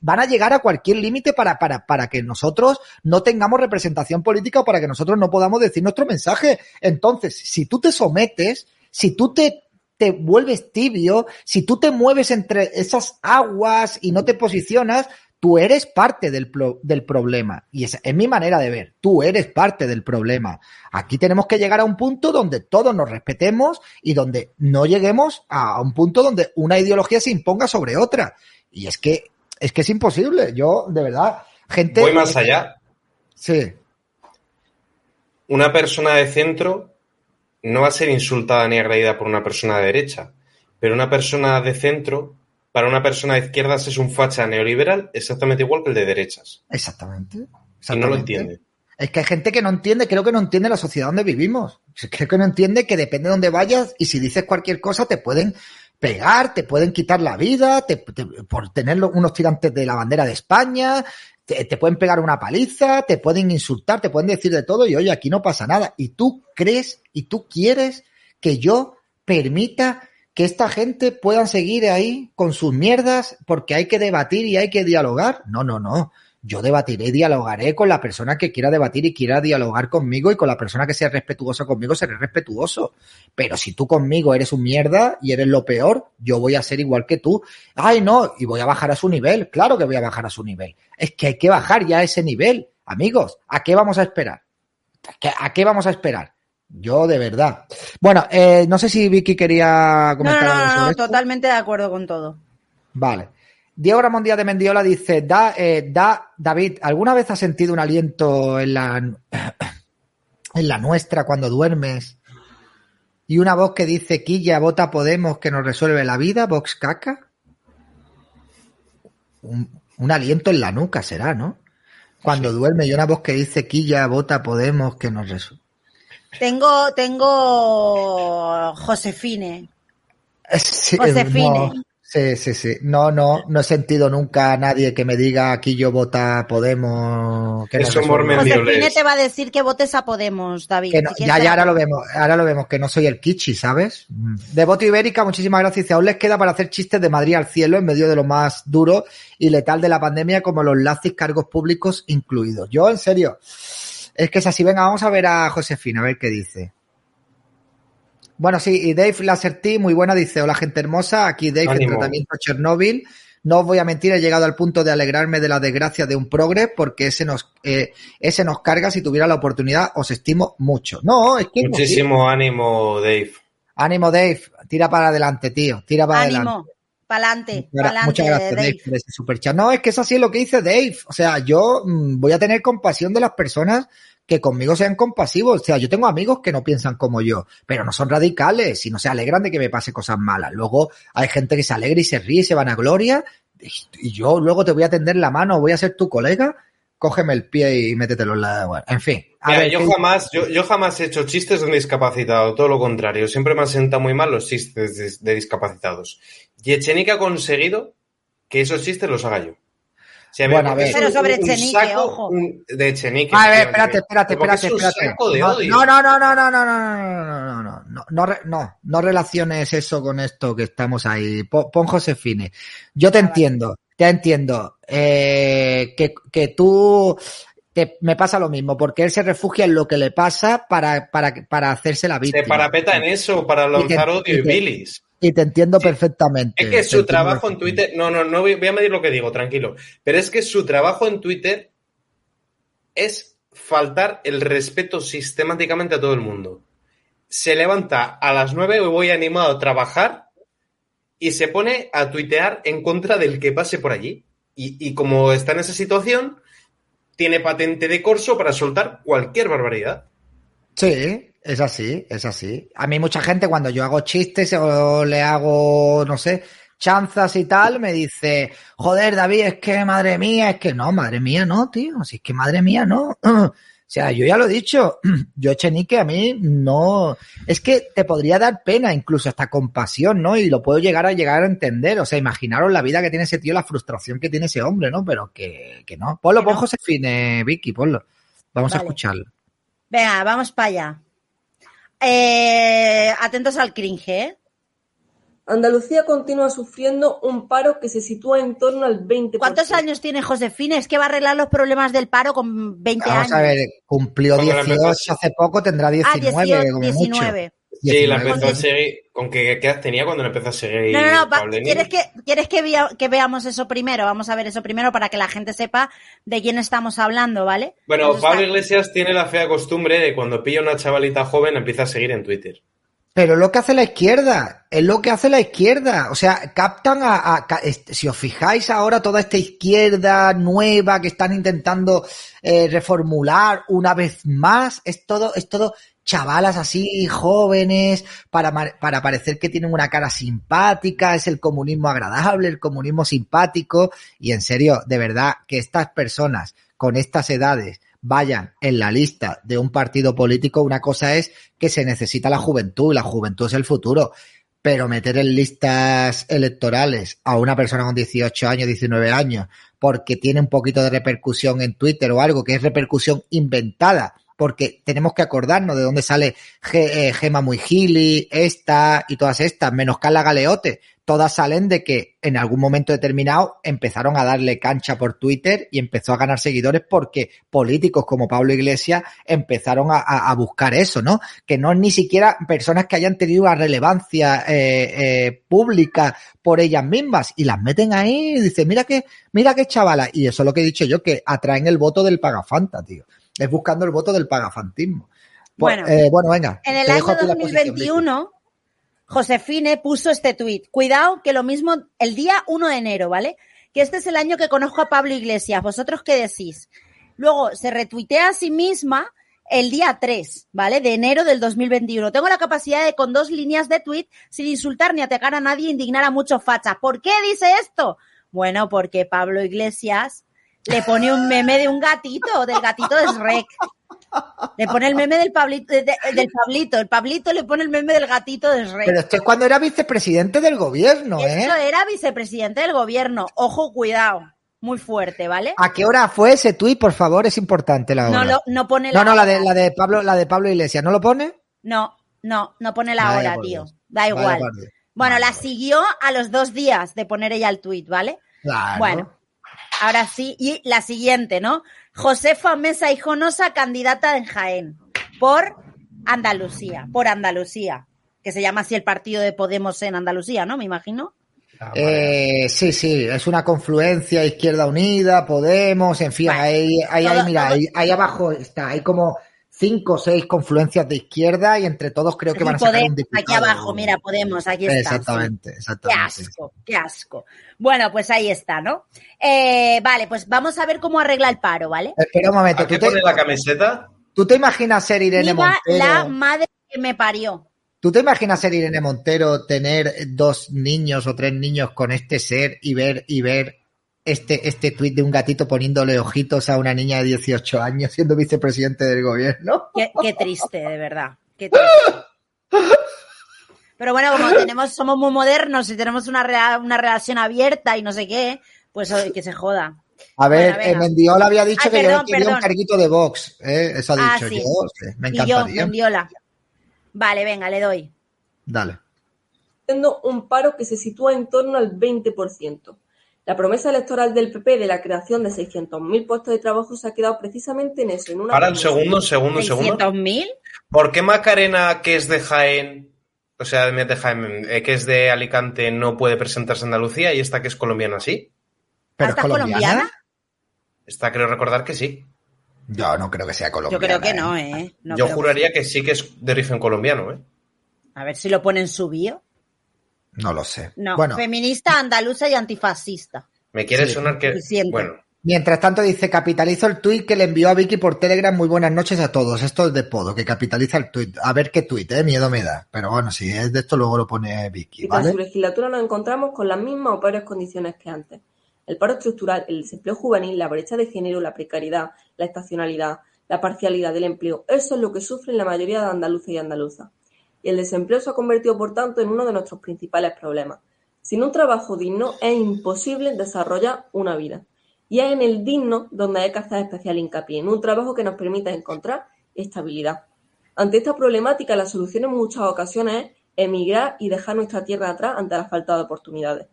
van a llegar a cualquier límite para, para, para que nosotros no tengamos representación política para que nosotros no podamos decir nuestro mensaje. Entonces, si tú te sometes, si tú te, te vuelves tibio, si tú te mueves entre esas aguas y no te posicionas, tú eres parte del, pro, del problema. Y esa es mi manera de ver. Tú eres parte del problema. Aquí tenemos que llegar a un punto donde todos nos respetemos y donde no lleguemos a un punto donde una ideología se imponga sobre otra. Y es que, es que es imposible. Yo, de verdad, gente. Voy más allá. Sí. Una persona de centro no va a ser insultada ni agredida por una persona de derecha, pero una persona de centro, para una persona de izquierdas es un facha neoliberal exactamente igual que el de derechas. Exactamente. exactamente. Y no lo entiende. Es que hay gente que no entiende, creo que no entiende la sociedad donde vivimos. Creo que no entiende que depende de dónde vayas y si dices cualquier cosa te pueden pegar, te pueden quitar la vida, te, te, por tener unos tirantes de la bandera de España, te, pueden pegar una paliza, te pueden insultar, te pueden decir de todo y oye, aquí no pasa nada. Y tú crees y tú quieres que yo permita que esta gente puedan seguir ahí con sus mierdas porque hay que debatir y hay que dialogar. No, no, no. Yo debatiré y dialogaré con la persona que quiera debatir y quiera dialogar conmigo y con la persona que sea respetuosa conmigo seré respetuoso. Pero si tú conmigo eres un mierda y eres lo peor, yo voy a ser igual que tú. Ay, no, y voy a bajar a su nivel. Claro que voy a bajar a su nivel. Es que hay que bajar ya a ese nivel. Amigos, ¿a qué vamos a esperar? ¿A qué vamos a esperar? Yo de verdad. Bueno, eh, no sé si Vicky quería comentar no, no, algo no, sobre no, esto. totalmente de acuerdo con todo. Vale. Diego Ramón Díaz de Mendiola dice, da, eh, da, David, ¿alguna vez has sentido un aliento en la, en la nuestra cuando duermes? Y una voz que dice, Quilla, vota Podemos que nos resuelve la vida, Vox caca. Un, un aliento en la nuca será, ¿no? Cuando sí. duerme y una voz que dice, Quilla, vota Podemos que nos resuelve. Tengo, tengo Josefine. Sí, Josefine. no, sí, sí, sí. No, no, no he sentido nunca a nadie que me diga aquí yo vota Podemos. Que no Eso, Violés. te va a decir que votes a Podemos, David. Que no- Si quieres ya, ya, ahora lo vemos, ahora lo vemos, que no soy el Kichi, ¿sabes? Devoto Ibérica, muchísimas gracias. Dice, Aún les queda para hacer chistes de Madrid al cielo en medio de lo más duro y letal de la pandemia, como los lazis cargos públicos incluidos. Yo, en serio, es que es así. Venga, vamos a ver a Josefina, a ver qué dice. Bueno, sí, y Dave Lacerty, muy buena, dice, hola gente hermosa, aquí Dave en tratamiento Chernóbil. No os voy a mentir, he llegado al punto de alegrarme de la desgracia de un progres porque ese nos, eh, ese nos carga. Si tuviera la oportunidad, os estimo mucho. No, es que. Muchísimo ánimo, Dave. Ánimo, Dave. Tira para adelante, tío. Tira para adelante. Ánimo, pa'lante, Gra- pa'lante, Muchas gracias, Dave, Dave. por ese superchat. No, es que es así lo que dice Dave. O sea, yo mm, voy a tener compasión de las personas que conmigo sean compasivos. O sea, yo tengo amigos que no piensan como yo, pero no son radicales y no se alegran de que me pase cosas malas. Luego hay gente que se alegra y se ríe y se van a gloria. Y yo luego te voy a tender la mano, voy a ser tu colega. Cógeme el pie y métetelo en la. bueno, en fin. A Mira, ver, yo ¿qué- jamás, yo, yo jamás he hecho chistes de un discapacitado, todo lo contrario. Siempre me han sentado muy mal los chistes de, de discapacitados. Y Echenique ha conseguido que esos chistes los haga yo. Bueno, a ver. Pero sobre un Echenique, saco, ojo. un- de Echenique. A ver, espérate, espérate, espérate, es un espérate. saco de No, odio. No, no, no, no, no, no, no, no, no, no, no, no, no, no relaciones eso con esto que estamos ahí. Pon, pon Josefine. Yo te Ah, vale. entiendo, te entiendo. Eh, que, que tú te- me pasa lo mismo, porque él se refugia en lo que le pasa para, para, para hacerse la víctima. Se parapeta en eso para Y que- lanzar odio y y que- bilis. Y te entiendo perfectamente. Es que su trabajo en. Twitter, no, no, no voy, voy a medir lo que digo, tranquilo. Pero es que su trabajo en Twitter es faltar el respeto sistemáticamente a todo el mundo. Se levanta a las 9, voy animado a trabajar y se pone a tuitear en contra del que pase por allí. Y, y como está en esa situación, tiene patente de corso para soltar cualquier barbaridad. Sí, es así, es así. A mí mucha gente cuando yo hago chistes o le hago, no sé, chanzas y tal, me dice, joder, David, es que madre mía, es que no, madre mía, no, tío, si es que madre mía, no. O sea, yo ya lo he dicho, yo Echenique a mí no, es que te podría dar pena, incluso hasta compasión, ¿no? Y lo puedo llegar a llegar a entender, o sea, imaginaros la vida que tiene ese tío, la frustración que tiene ese hombre, ¿no? Pero que, que no. Ponlo, pon no. Josefine, Vicky, ponlo. Vamos a escucharlo. Venga, vamos para allá. Eh, atentos al cringe, ¿eh? Andalucía continúa sufriendo un paro que se sitúa en torno al 20%. ¿Cuántos años tiene Josefina? Es que va a arreglar los problemas del paro con 20 Vamos años. a ver, cumplió Cuando la 18 empezó- hace poco, tendrá ah, 19, 18, como 19. mucho. Sí, la 19. empezó a seguir. ¿Con qué, edad tenía cuando la empezó a seguir? No, no, no. Enríquez? ¿Quieres, que, ¿quieres que, vea- que veamos eso primero? Vamos a ver eso primero para que la gente sepa de quién estamos hablando, ¿vale? Bueno, Pablo Iglesias tiene la fea costumbre de cuando pilla una chavalita joven empieza a seguir en Twitter. Pero es lo que hace la izquierda, es lo que hace la izquierda. O sea, captan a, si os fijáis ahora toda esta izquierda nueva que están intentando eh, reformular una vez más, es todo, es todo chavalas así jóvenes para, para parecer que tienen una cara simpática, es el comunismo agradable, el comunismo simpático y en serio, de verdad que estas personas con estas edades vayan en la lista de un partido político, una cosa es que se necesita la juventud y la juventud es el futuro. Pero meter en listas electorales a una persona con 18 años, 19 años, porque tiene un poquito de repercusión en Twitter o algo que es repercusión inventada, porque tenemos que acordarnos de dónde sale eh, Gema Muigili, esta y todas estas, menos Carla Galeote, todas salen de que en algún momento determinado empezaron a darle cancha por Twitter y empezó a ganar seguidores porque políticos como Pablo Iglesias empezaron a, buscar eso, ¿no? Que no ni siquiera personas que hayan tenido una relevancia eh, eh, pública por ellas mismas y las meten ahí y dicen, mira que, mira qué chavala. Y eso es lo que he dicho yo, que atraen el voto del pagafanta, tío. Es buscando el voto del pagafantismo. Pues, Bueno. eh, bueno, venga. En el año dejo a ti la posición, Vicky. 2021, Josefine puso este tuit. Cuidado, que lo mismo el día 1 de enero, ¿vale? Que este es el año que conozco a Pablo Iglesias. ¿Vosotros qué decís? Luego se retuitea a sí misma el día 3, ¿vale? De enero del 2021. Tengo la capacidad de, con dos líneas de tuit, sin insultar ni atacar a nadie, indignar a muchos fachas. ¿Por qué dice esto? Bueno, porque Pablo Iglesias le pone un meme de un gatito, del gatito de Shrek. Le pone el meme del Pablito, de- de- del Pablito. El Pablito le pone el meme del gatito del rey. Pero esto es cuando era vicepresidente del gobierno, ¿eh? Eso era vicepresidente del gobierno. Ojo, cuidado. Muy fuerte, ¿vale? ¿A qué hora fue ese tuit, por favor? Es importante la hora. No, lo, no pone no, la no, la de, la de Pablo, la de Pablo Iglesias, ¿no lo pone? No, no, no pone la hora, tío. Da igual. Bueno, Vale, la siguió a los dos días de poner ella el tuit, ¿vale? Claro. Bueno, ahora sí. Y la siguiente, ¿no? Josefa Mesa Hijonosa, candidata en Jaén. Por Andalucía. Por Andalucía. Que se llama así el partido de Podemos en Andalucía, ¿no? Me imagino. Ah. Eh, sí, sí, es una confluencia Izquierda Unida, Podemos, en fin, ahí, ahí, ahí, Todo- mira, ahí abajo está, hay como cinco o seis confluencias de izquierda y entre todos creo que van a sacar un Podemos, diputado. aquí abajo, mira, Podemos, aquí está. sí. Exactamente, Qué exactamente. asco, qué asco. Bueno, pues ahí está, ¿no? Eh, vale, pues vamos a ver cómo arregla el paro, ¿vale? Espera un momento, ¿A qué ¿tú te, pone la camiseta? tú te imaginas ser Irene Viva la Montero? madre que me parió. ¿Tú te imaginas ser Irene Montero, tener dos niños o tres niños con este ser y ver y ver este, este tuit de un gatito poniéndole ojitos a una niña de 18 años siendo vicepresidente del gobierno? Qué, qué triste, de verdad. Qué triste. Pero bueno, como tenemos, somos muy modernos y tenemos una, rea- una relación abierta y no sé qué, pues que se joda. A ver, Bueno, eh, Mendiola había dicho Ay, que perdón, yo quería un carguito de Vox, ¿eh? Eso ha Ah, dicho sí. yo, sí, me Y yo, encantaría. Mendiola. Vale, venga, le doy. Dale. siendo un paro que se sitúa en torno al 20%. La promesa electoral del PP de la creación de 600.000 puestos de trabajo se ha quedado precisamente en eso, en una Ahora, un segundo, un segundo, un segundo. ¿600.000? ¿Por qué Macarena, que es de Jaén, o sea, de Jaén, eh, que es de Alicante, no puede presentarse a Andalucía y esta que es colombiana sí? ¿Pero es ¿Hasta colombiana? colombiana? Esta creo recordar que sí. Yo no creo que sea Yo colombiana. creo que ¿eh? no, ¿eh? No Yo creo que juraría que sí que es de origen colombiano, ¿eh? A ver si lo pone en su bio. No lo sé. No, Bueno, feminista, andaluza y antifascista. Me quiere Sí, sonar que... suficiente. Bueno, mientras tanto dice, capitalizo el tuit que le envió a Vicky por Telegram. Muy buenas noches a todos. Esto es de Podo, que capitaliza el tuit. A ver qué tuit, ¿eh? Miedo me da. Pero bueno, si es de esto, luego lo pone Vicky, Y ¿vale? su legislatura nos encontramos con las mismas o peores condiciones que antes. El paro estructural, el desempleo juvenil, la brecha de género, la precariedad, la estacionalidad, la parcialidad del empleo, eso es lo que sufren la mayoría de andaluces y andaluzas. Y el desempleo se ha convertido, por tanto, en uno de nuestros principales problemas. Sin un trabajo digno es imposible desarrollar una vida. Y es en el digno donde hay que hacer especial hincapié, en un trabajo que nos permita encontrar estabilidad. Ante esta problemática, la solución en muchas ocasiones es emigrar y dejar nuestra tierra atrás ante la falta de oportunidades.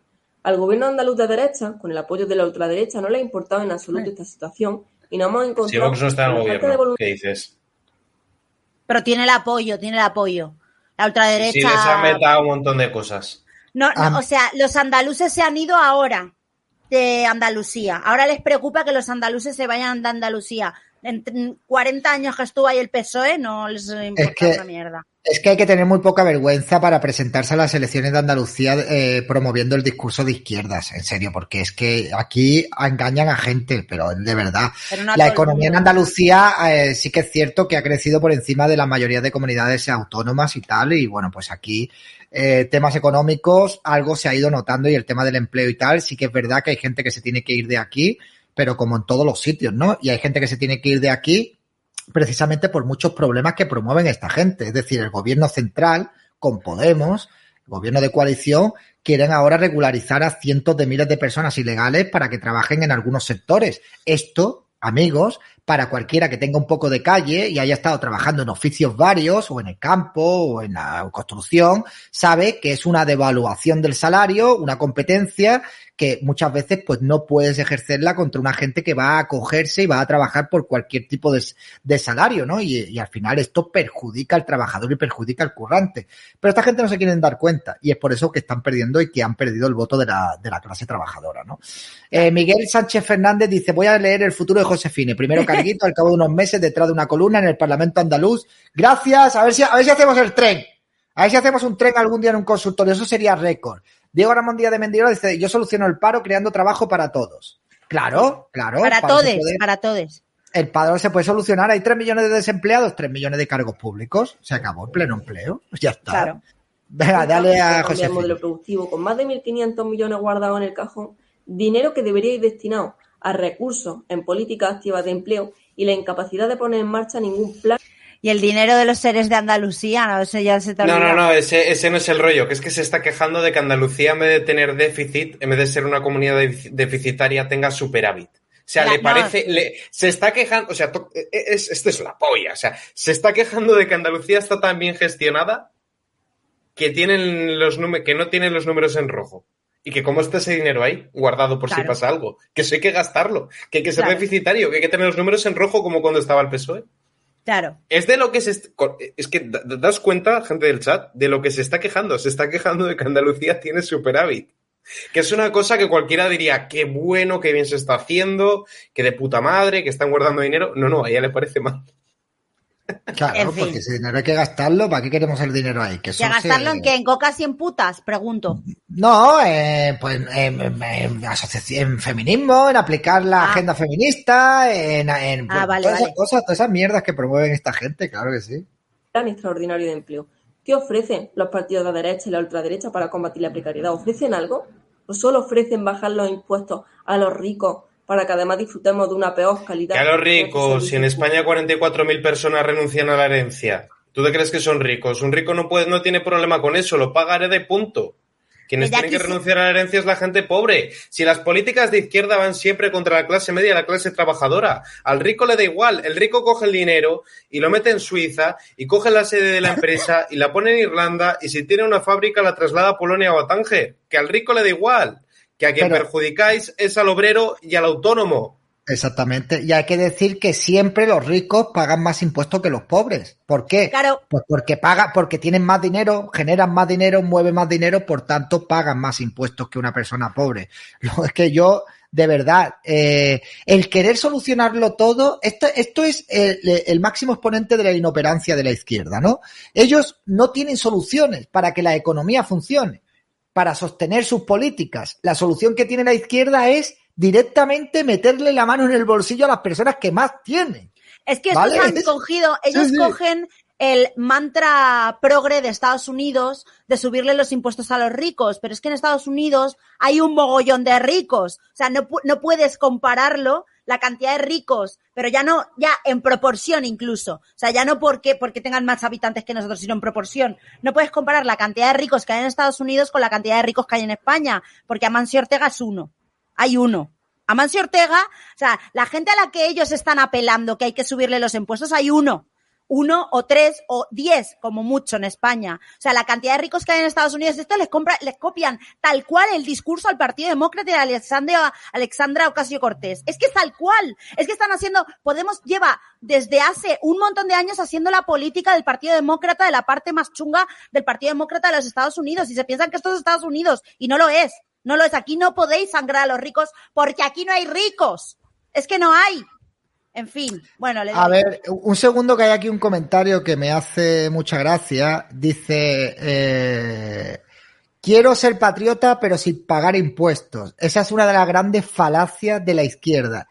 Al gobierno andaluz de derecha, con el apoyo de la ultraderecha, no le ha importado en absoluto esta situación y nos hemos encontrado si Vox no está en el de gobierno, ¿qué dices? Pero tiene el apoyo, tiene el apoyo. La ultraderecha. Si les ha metido un montón de cosas. No, no, Ah. o sea, los andaluces se han ido ahora de Andalucía. Ahora les preocupa que los andaluces se vayan de Andalucía. En t- 40 años que estuvo ahí el PSOE no les importa que- una mierda. Es que hay que tener muy poca vergüenza para presentarse a las elecciones de Andalucía eh, promoviendo el discurso de izquierdas, en serio, porque es que aquí engañan a gente, pero de verdad. Pero no a La economía en. Andalucía eh, sí que es cierto que ha crecido por encima de la mayoría de comunidades autónomas y tal, y bueno, pues aquí eh, temas económicos, algo se ha ido notando y el tema del empleo y tal, sí que es verdad que hay gente que se tiene que ir de aquí, pero como en todos los sitios, ¿no? Y hay gente que se tiene que ir de aquí precisamente por muchos problemas que promueven esta gente. Es decir, el gobierno central, con Podemos, el gobierno de coalición, quieren ahora regularizar a cientos de miles de personas ilegales para que trabajen en algunos sectores. Esto, amigos, para cualquiera que tenga un poco de calle y haya estado trabajando en oficios varios o en el campo o en la construcción, sabe que es una devaluación del salario, una competencia que muchas veces pues no puedes ejercerla contra una gente que va a acogerse y va a trabajar por cualquier tipo de, de salario, ¿no? Y, y, al final esto perjudica al trabajador y perjudica al currante. Pero esta gente no se quieren dar cuenta y es por eso que están perdiendo y que han perdido el voto de la, de la clase trabajadora, ¿no? Eh, Miguel Sánchez Fernández dice, voy a leer el futuro de Josefine. Primero carguito, al cabo de unos meses, detrás de una columna en el Parlamento andaluz. Gracias, a ver si, a ver si hacemos el tren. A ver si hacemos un tren algún día en un consultorio. Eso sería récord. Diego Ramón Díaz de Mendiola dice, yo soluciono el paro creando trabajo para todos. Claro, claro. Para todos, para todos. El paro se puede solucionar. Hay 3 millones de desempleados, 3 millones de cargos públicos. Se acabó el pleno empleo. Ya está. Claro. Venga, dale a José. El modelo productivo con más de 1.500 millones guardados en el cajón, dinero que debería ir destinado a recursos en políticas activas de empleo y la incapacidad de poner en marcha ningún plan. Y el dinero de los seres de Andalucía, no, eso ya se te No, no, no, ese, ese no es el rollo, que es que se está quejando de que Andalucía, en vez de tener déficit, en vez de ser una comunidad defic- deficitaria, tenga superávit. O sea, La- le no. parece, le- se está quejando, o sea, to- es, esto es la polla, o sea, se está quejando de que Andalucía está tan bien gestionada que tienen los que no tienen los números en rojo. Y que como está ese dinero ahí, guardado por si pasa algo, que eso hay que gastarlo, que hay que ser Claro. deficitario, que hay que tener los números en rojo como cuando estaba el PSOE. Claro. Es de lo que se. Es que da- da- das cuenta, gente del chat, de lo que se está quejando. Se está quejando de que Andalucía tiene superávit. Que es una cosa que cualquiera diría, qué bueno, qué bien se está haciendo, que de puta madre, que están guardando dinero. No, no, a ella le parece mal. Claro, En fin. porque ese dinero hay que gastarlo. ¿Para qué queremos el dinero ahí? Que ¿Y eso a gastarlo se- en qué? ¿En cocas y en putas? Pregunto. No, eh, pues en, en- en feminismo, en aplicar la Ah. agenda feminista, en, en Ah, pues, vale, todas vale. esas cosas, todas esas mierdas que promueven esta gente, claro que sí. plan extraordinario de empleo. ¿Qué ofrecen los partidos de derecha y la ultraderecha para combatir la precariedad? ¿Ofrecen algo? ¿O solo ofrecen bajar los impuestos a los ricos para que además disfrutemos de una peor calidad? Que a los ricos, si en España 44.000 personas renuncian a la herencia, ¿tú te crees que son ricos? Un rico no puede, no tiene problema con eso, lo pagaré de punto. Quienes ya tienen que renunciar a la herencia es la gente pobre. Si las políticas de izquierda van siempre contra la clase media y la clase trabajadora, al rico le da igual. El rico coge el dinero y lo mete en Suiza y coge la sede de la empresa y la pone en Irlanda y si tiene una fábrica la traslada a Polonia o a Tánger. Que al rico le da igual. Que a quien Pero- perjudicáis es al obrero y al autónomo. Exactamente. Y hay que decir que siempre los ricos pagan más impuestos que los pobres. ¿Por qué? Claro. Pues porque paga, porque tienen más dinero, generan más dinero, mueven más dinero, por tanto pagan más impuestos que una persona pobre. Lo es que yo, de verdad, eh, el querer solucionarlo todo, esto, esto es el, el máximo exponente de la inoperancia de la izquierda, ¿no? Ellos no tienen soluciones para que la economía funcione, para sostener sus políticas. La solución que tiene la izquierda es directamente meterle la mano en el bolsillo a las personas que más tienen. Es que Vale. han cogido, ellos Sí, sí. cogen el mantra progre de Estados Unidos de subirle los impuestos a los ricos, pero es que en Estados Unidos hay un mogollón de ricos. O sea, no, no puedes compararlo la cantidad de ricos, pero ya no, ya en proporción incluso. O sea, ya no porque, porque tengan más habitantes que nosotros, sino en proporción. No puedes comparar la cantidad de ricos que hay en Estados Unidos con la cantidad de ricos que hay en España, porque Amancio Ortega es uno. Hay uno. Amancio Ortega, o sea, la gente a la que ellos están apelando que hay que subirle los impuestos, hay uno. Uno o tres o diez, como mucho en España. O sea, la cantidad de ricos que hay en Estados Unidos, esto les, compra, les copian tal cual el discurso al Partido Demócrata Alexandra, Alexandra Ocasio Cortés. Es que es tal cual. Es que están haciendo, Podemos lleva desde hace un montón de años haciendo la política del Partido Demócrata, de la parte más chunga del Partido Demócrata de los Estados Unidos. Y se piensan que esto es Estados Unidos. Y no lo es. No lo es. Aquí no podéis sangrar a los ricos porque aquí no hay ricos. Es que no hay. En fin, bueno, le A doy. ver, un segundo que hay aquí un comentario que me hace mucha gracia. Dice, eh, quiero ser patriota pero sin pagar impuestos. Esa es una de las grandes falacias de la izquierda.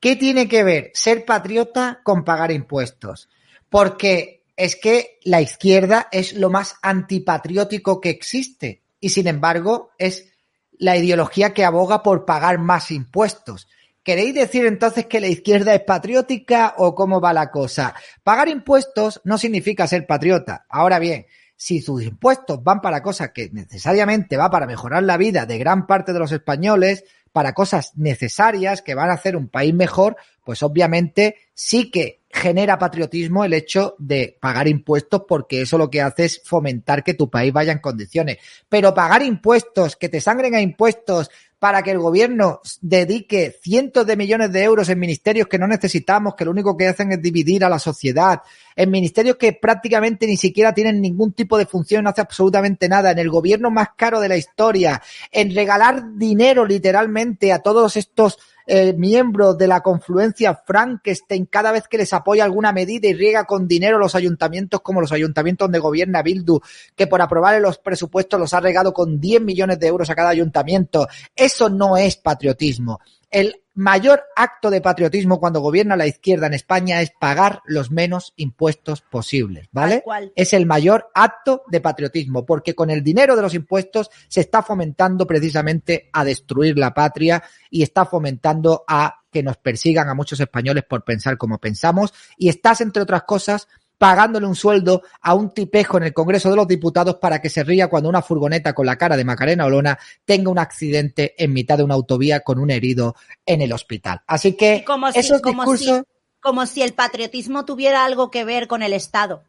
¿Qué tiene que ver ser patriota con pagar impuestos? Porque es que la izquierda es lo más antipatriótico que existe y sin embargo es la ideología que aboga por pagar más impuestos. ¿Queréis decir entonces que la izquierda es patriótica o cómo va la cosa? Pagar impuestos no significa ser patriota. Ahora bien, si sus impuestos van para cosas que necesariamente va para mejorar la vida de gran parte de los españoles, para cosas necesarias que van a hacer un país mejor, pues obviamente sí que genera patriotismo el hecho de pagar impuestos porque eso lo que hace es fomentar que tu país vaya en condiciones. Pero pagar impuestos, que te sangren a impuestos para que el gobierno dedique cientos de millones de euros en ministerios que no necesitamos, que lo único que hacen es dividir a la sociedad, en ministerios que prácticamente ni siquiera tienen ningún tipo de función, no hace absolutamente nada, en el gobierno más caro de la historia, en regalar dinero literalmente a todos estos eh, miembros de la confluencia Frankenstein cada vez que les apoya alguna medida y riega con dinero los ayuntamientos como los ayuntamientos donde gobierna Bildu, que por aprobar los presupuestos los ha regado con 10 millones de euros a cada ayuntamiento. Eso no es patriotismo. El mayor acto de patriotismo cuando gobierna la izquierda en España es pagar los menos impuestos posibles, ¿vale? Cual. Es el mayor acto de patriotismo, porque con el dinero de los impuestos se está fomentando precisamente a destruir la patria y está fomentando a que nos persigan a muchos españoles por pensar como pensamos y estás, entre otras cosas, pagándole un sueldo a un tipejo en el Congreso de los Diputados para que se ría cuando una furgoneta con la cara de Macarena Olona tenga un accidente en mitad de una autovía con un herido en el hospital. Así que como si, esos como discursos... si- como si el patriotismo tuviera algo que ver con el Estado.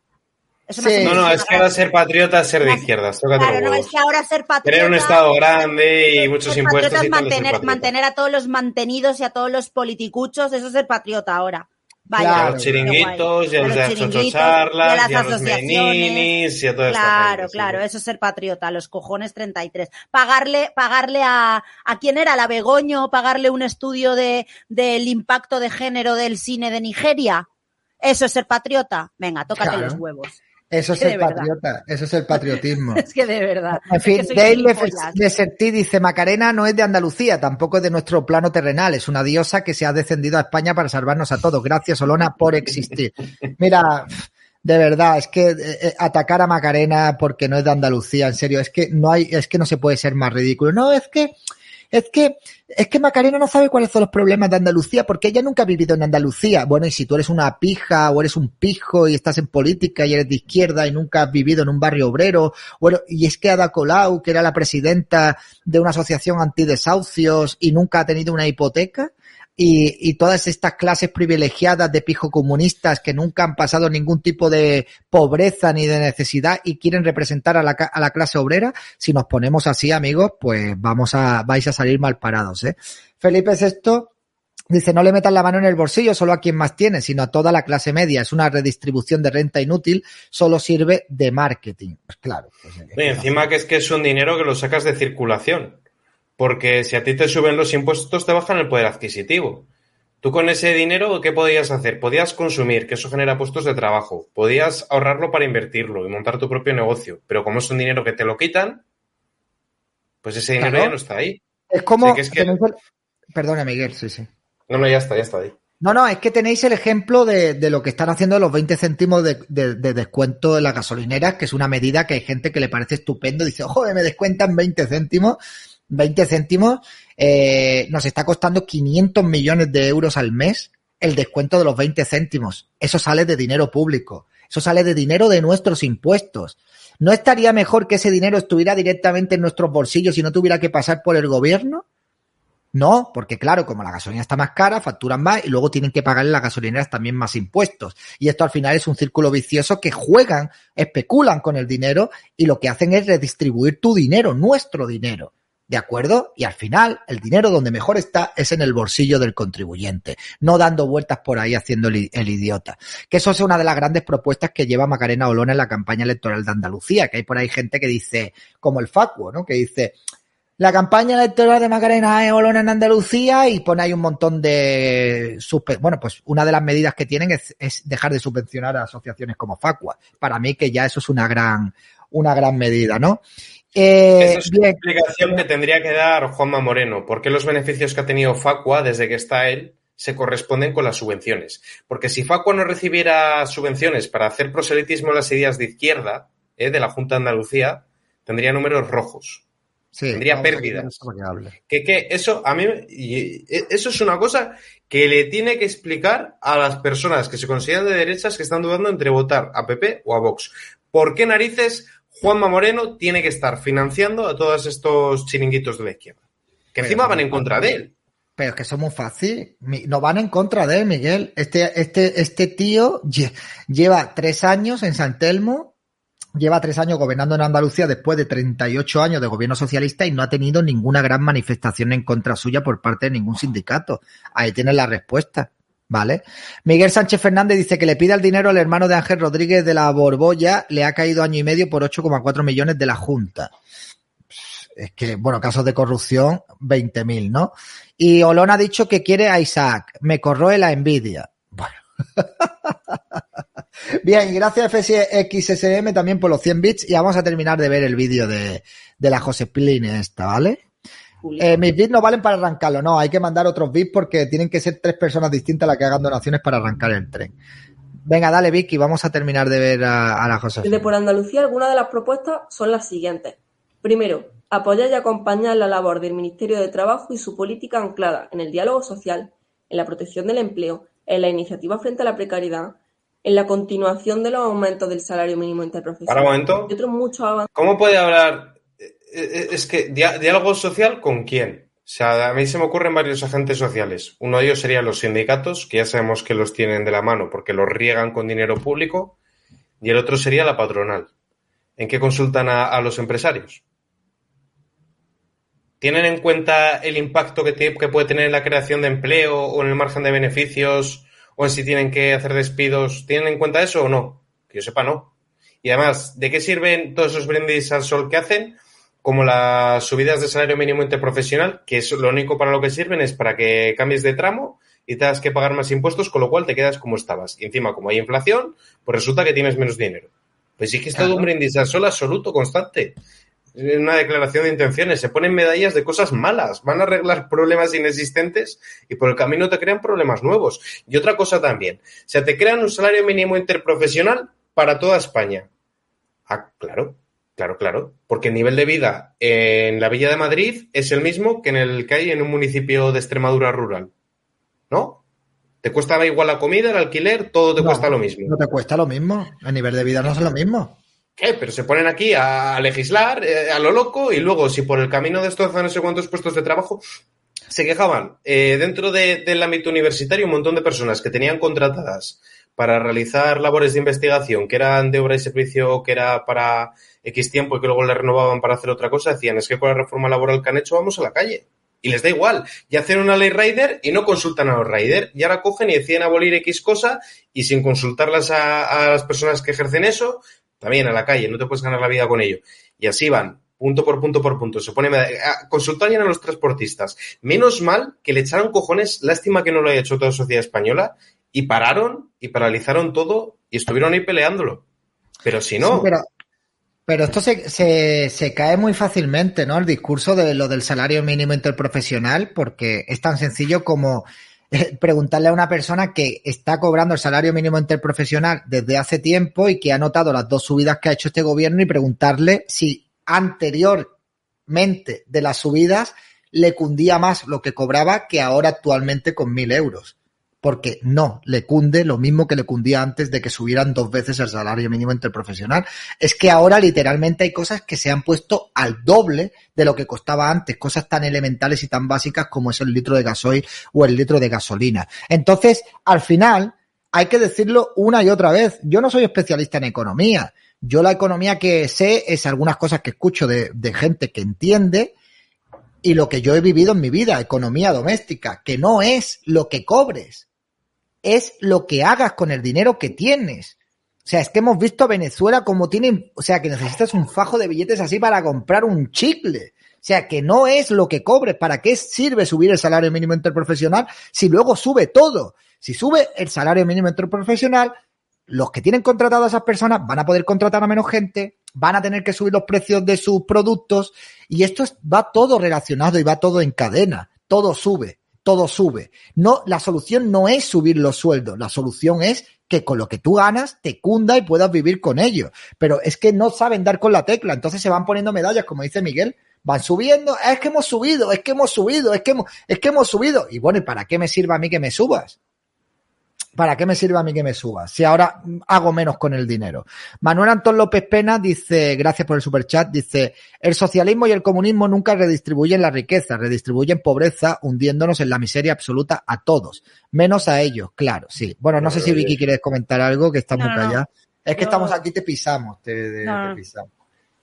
Eso Sí. No, no, es que ahora ser patriota es ser de izquierdas. Tócate Claro, los no, huevos. es que ahora ser patriota. Tener un Estado grande y muchos ser impuestos patriota y mantener, patriota. mantener a todos los mantenidos y a todos los politicuchos, eso es ser patriota ahora. Vaya, Claro. los chiringuitos, y a guay. los chiringuitos, chochocharlas, y a las y a los asociaciones. meninis, y a toda esta Claro, gente, sí. claro, eso es ser patriota, los cojones 33. Pagarle, pagarle a, a quién era, a la Begoño, pagarle un estudio de, del impacto de género del cine de Nigeria. Eso es ser patriota. Venga, tócate Claro. los huevos. Eso es Que el patriota, eso es el patriotismo. Es que de verdad. En fin, Dale. Desertí dice, Macarena no es de Andalucía, tampoco es de nuestro plano terrenal, es una diosa que se ha descendido a España para salvarnos a todos. Gracias, Olona, por existir. Mira, de verdad, es que eh, eh, atacar a Macarena porque no es de Andalucía, en serio, es que no hay, es que no se puede ser más ridículo. No, es que, es que, es que Macarena no sabe cuáles son los problemas de Andalucía porque ella nunca ha vivido en Andalucía. Bueno, y si tú eres una pija o eres un pijo y estás en política y eres de izquierda y nunca has vivido en un barrio obrero, bueno, y es que Ada Colau, que era la presidenta de una asociación antidesahucios y nunca ha tenido una hipoteca, y, y todas estas clases privilegiadas de pijo comunistas que nunca han pasado ningún tipo de pobreza ni de necesidad y quieren representar a la, a la clase obrera, si nos ponemos así, amigos, pues vamos a, vais a salir mal parados, ¿eh? Felipe VI dice, no le metan la mano en el bolsillo solo a quien más tiene, sino a toda la clase media. Es una redistribución de renta inútil, solo sirve de marketing. Pues claro. pues, ¿qué Y va a encima que es que es un dinero que lo sacas de circulación. Porque si a ti te suben los impuestos, te bajan el poder adquisitivo. Tú con ese dinero, ¿qué podías hacer? Podías consumir, que eso genera puestos de trabajo. Podías ahorrarlo para invertirlo y montar tu propio negocio. Pero como es un dinero que te lo quitan, pues ese dinero Claro. ya no está ahí. Es como... Que es que- tenéis el- Perdona, Miguel, sí, sí. No, no, ya está, ya está ahí. No, no, es que tenéis el ejemplo de, de lo que están haciendo los 20 céntimos de, de- de descuento en las gasolineras, que es una medida que hay gente que le parece estupendo. Dice, joder, me descuentan 20 céntimos. 20 céntimos eh, nos está costando 500 millones de euros al mes el descuento de los 20 céntimos. Eso sale de dinero público. Eso sale de dinero de nuestros impuestos. ¿No estaría mejor que ese dinero estuviera directamente en nuestros bolsillos y no tuviera que pasar por el gobierno? No, porque claro, como la gasolina está más cara, facturan más y luego tienen que pagarle las gasolineras también más impuestos. Y esto al final es un círculo vicioso que juegan, especulan con el dinero y lo que hacen es redistribuir tu dinero, nuestro dinero. ¿De acuerdo? Y al final, el dinero donde mejor está es en el bolsillo del contribuyente, no dando vueltas por ahí haciendo el, idiota. Que eso es una de las grandes propuestas que lleva Macarena Olona en la campaña electoral de Andalucía, que hay por ahí gente que dice, como el Facuo, ¿no? Que dice, la campaña electoral de Macarena Olona en Andalucía y pone ahí un montón de... Bueno, pues una de las medidas que tienen es, es dejar de subvencionar a asociaciones como Facua. Para mí que ya eso es una gran, una gran medida, ¿no? Eh, Esa es bien, una explicación que tendría que dar Juanma Moreno. ¿Por qué los beneficios que ha tenido Facua desde que está él se corresponden con las subvenciones? Porque si Facua no recibiera subvenciones para hacer proselitismo en las ideas de izquierda eh, de la Junta de Andalucía, tendría números rojos. sí, tendría pérdidas. que. Que, eso a mí y- eso es una cosa que le tiene que explicar a las personas que se consideran de derechas que están dudando entre votar a PP o a Vox. ¿Por qué narices Juanma Moreno tiene que estar financiando a todos estos chiringuitos de la izquierda? Que Pero encima van en contra de él. Pero es que eso es muy fácil. No van en contra de él, Miguel. Este, este, este tío lle- lleva tres años en San Telmo, lleva tres años gobernando en Andalucía después de 38 años de gobierno socialista y no ha tenido ninguna gran manifestación en contra suya por parte de ningún sindicato. Ahí tienes la respuesta. ¿Vale? Miguel Sánchez Fernández dice que le pida el dinero al hermano de Ángel Rodríguez de la Borbolla, le ha caído año y medio por 8,4 millones de la Junta es que, bueno, casos de corrupción, 20.000, ¿no? Y Olón ha dicho que quiere a Isaac. Me corroe la envidia. Bueno. Bien, gracias FSXSM también por los 100 bits y vamos a terminar de ver el vídeo de, de la Joseplin esta, ¿vale? Eh, mis bits no valen para arrancarlo, no, hay que mandar otros bits porque tienen que ser tres personas distintas las que hagan donaciones para arrancar el tren. Venga, dale Vicky, vamos a terminar de ver a, a la Desde Joseplin. por Andalucía, algunas de las propuestas son las siguientes. Primero, apoyar y acompañar la labor del Ministerio de Trabajo y su política anclada en el diálogo social en la protección del empleo, en la iniciativa frente a la precariedad, en la continuación de los aumentos del salario mínimo interprofesional. Para un momento. Y otros muchos avances. ¿Cómo puede hablar? Eh, eh, Es que diálogo social con quién? O sea, a mí se me ocurren varios agentes sociales. Uno de ellos serían los sindicatos, que ya sabemos que los tienen de la mano porque los riegan con dinero público. Y el otro sería la patronal. ¿En qué consultan a, los empresarios? ¿Tienen en cuenta el impacto que, que puede tener en la creación de empleo o en el margen de beneficios o en si tienen que hacer despidos? ¿Tienen en cuenta eso o no? Que yo sepa, no. Y además, ¿de qué sirven todos esos brindis al sol que hacen? Como las subidas de salario mínimo interprofesional, que es lo único para lo que sirven es para que cambies de tramo y tengas que pagar más impuestos, con lo cual te quedas como estabas. Y encima, como hay inflación, pues resulta que tienes menos dinero. Pues sí que es todo un brindis al sol absoluto, constante. Es una declaración de intenciones. Se ponen medallas de cosas malas. Van a arreglar problemas inexistentes y por el camino te crean problemas nuevos. Y otra cosa también. O sea, te crean un salario mínimo interprofesional para toda España. Ah, claro, claro, claro. Porque el nivel de vida en la Villa de Madrid es el mismo que en el que hay en un municipio de Extremadura rural. ¿No? Te cuesta igual la comida, el alquiler, todo te No, cuesta lo mismo. No te cuesta lo mismo. El nivel de vida no es lo mismo. ¿Qué? Pero se ponen aquí a legislar eh, a lo loco y luego, si por el camino de estos no sé cuántos puestos de trabajo se quejaban eh, dentro de- del ámbito universitario un montón de personas que tenían contratadas para realizar labores de investigación que eran de obra y servicio, que era para X tiempo y que luego le renovaban para hacer otra cosa, decían, es que con la reforma laboral que han hecho vamos a la calle. Y les da igual. Y hacen una ley Rider y no consultan a los Rider. Y ahora cogen y deciden abolir X cosa y sin consultarlas a, las personas que ejercen eso, también a la calle, no te puedes ganar la vida con ello. Y así van, punto por punto por punto. Se pone a consultar ya a los transportistas. Menos mal que le echaron cojones, lástima que no lo haya hecho toda la sociedad española, y pararon y paralizaron todo y estuvieron ahí peleándolo. Pero si no, pero esto se, se, cae muy fácilmente, ¿no? El discurso de lo del salario mínimo interprofesional, porque es tan sencillo como eh, preguntarle a una persona que está cobrando el salario mínimo interprofesional desde hace tiempo y que ha notado las dos subidas que ha hecho este gobierno y preguntarle si anteriormente de las subidas le cundía más lo que cobraba que ahora actualmente con mil euros porque no le cunde lo mismo que le cundía antes de que subieran dos veces el salario mínimo interprofesional. Es que ahora literalmente hay cosas que se han puesto al doble de lo que costaba antes, cosas tan elementales y tan básicas como es el litro de gasoil o el litro de gasolina. Entonces, al final, hay que decirlo una y otra vez. Yo no soy especialista en economía. Yo la economía que sé es algunas cosas que escucho de, de gente que entiende y lo que yo he vivido en mi vida, economía doméstica, que no es lo que cobres, es lo que hagas con el dinero que tienes. O sea, es que hemos visto a Venezuela como tienen, o sea, que necesitas un fajo de billetes así para comprar un chicle. O sea, que no es lo que cobres. ¿Para qué sirve subir el salario mínimo interprofesional si luego sube todo? Si sube el salario mínimo interprofesional, los que tienen contratado a esas personas van a poder contratar a menos gente, van a tener que subir los precios de sus productos y esto es- va todo relacionado y va todo en cadena. Todo sube, todo sube. No, la solución no es subir los sueldos, la solución es que con lo que tú ganas te cunda y puedas vivir con ello. Pero es que no saben dar con la tecla, entonces se van poniendo medallas, como dice Miguel, van subiendo, "Ah, es que hemos subido, es que hemos subido, es que hemos, es que hemos subido. Y bueno, ¿y para qué me sirve a mí que me subas? ¿Para qué me sirve a mí que me subas? Si ahora hago menos con el dinero. Manuel Antón López Pena dice, gracias por el superchat, dice, el socialismo y el comunismo nunca redistribuyen la riqueza, redistribuyen pobreza, hundiéndonos en la miseria absoluta a todos, menos a ellos, claro, sí. Bueno, no sé si Vicky quieres comentar algo, que está No, muy no, no. callada. Es que No. estamos aquí, te pisamos, te, te- te pisamos.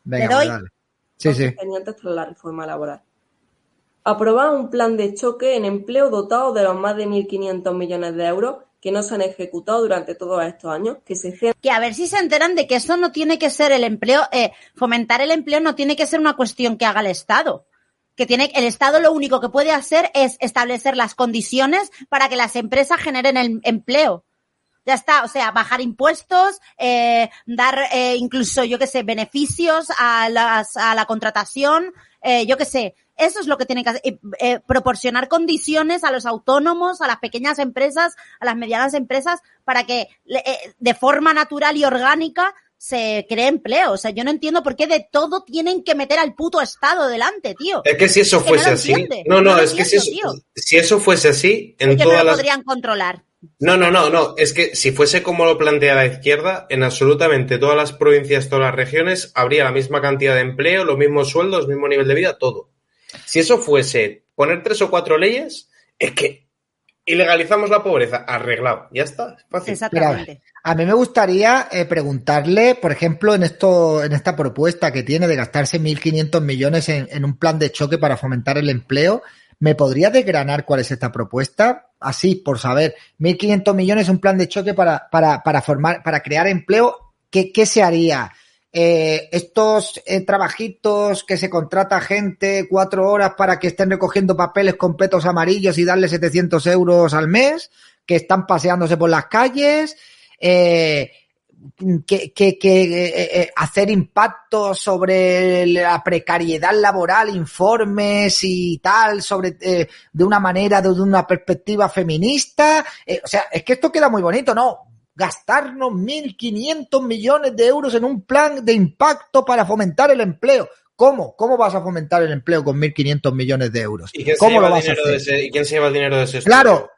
Venga, ¿Le doy? pues dale. Sí, sí. pendientes tras la reforma laboral. Aprobar un plan de choque en empleo dotado de los más de 1.500 millones de euros que no se han ejecutado durante todos estos años, que se que a ver si se enteran de que esto no tiene que ser el empleo, eh, fomentar el empleo no tiene que ser una cuestión que haga el Estado. Que tiene, el Estado lo único que puede hacer es establecer las condiciones para que las empresas generen el empleo. Ya está, o sea, bajar impuestos, eh, dar eh, incluso, yo qué sé, beneficios a, las, a la contratación, eh, yo qué sé. Eso es lo que tiene que hacer, eh, eh, proporcionar condiciones a los autónomos, a las pequeñas empresas, a las medianas empresas, para que eh, de forma natural y orgánica se cree empleo. O sea, yo no entiendo por qué de todo tienen que meter al puto Estado delante, tío. Es que si eso Es que fuese no así. entiende, No, no, no es que si eso, entiendo, si eso fuese así, en que no todas lo las. podrían controlar. No, no, no, no. Es que si fuese como lo plantea la izquierda, en absolutamente todas las provincias, todas las regiones, habría la misma cantidad de empleo, los mismos sueldos, mismo nivel de vida, todo. Si eso fuese poner tres o cuatro leyes, es que ilegalizamos la pobreza, arreglado. Ya está, es fácil. Exactamente. A mí me gustaría eh, preguntarle, por ejemplo, en esto, en esta propuesta que tiene de gastarse 1.500 millones en, en un plan de choque para fomentar el empleo, ¿me podría desgranar cuál es esta propuesta? Así, por saber, 1.500 millones, un plan de choque para, para, para formar, para crear empleo, ¿qué, qué se haría? Eh, estos eh, trabajitos que se contrata gente cuatro horas para que estén recogiendo papeles completos amarillos y darle 700 euros al mes, que están paseándose por las calles, eh, que, que, que hacer impacto sobre la precariedad laboral, informes y tal, sobre de una manera, de una perspectiva feminista. O sea, es que esto queda muy bonito, ¿no? Gastarnos 1.500 millones de euros en un plan de impacto para fomentar el empleo. ¿Cómo? ¿Cómo vas a fomentar el empleo con 1.500 millones de euros? ¿Y quién, se ¿Cómo lleva lo el vas a dinero de hacer? ese, ¿Y quién se lleva el dinero de ese estudio? Claro,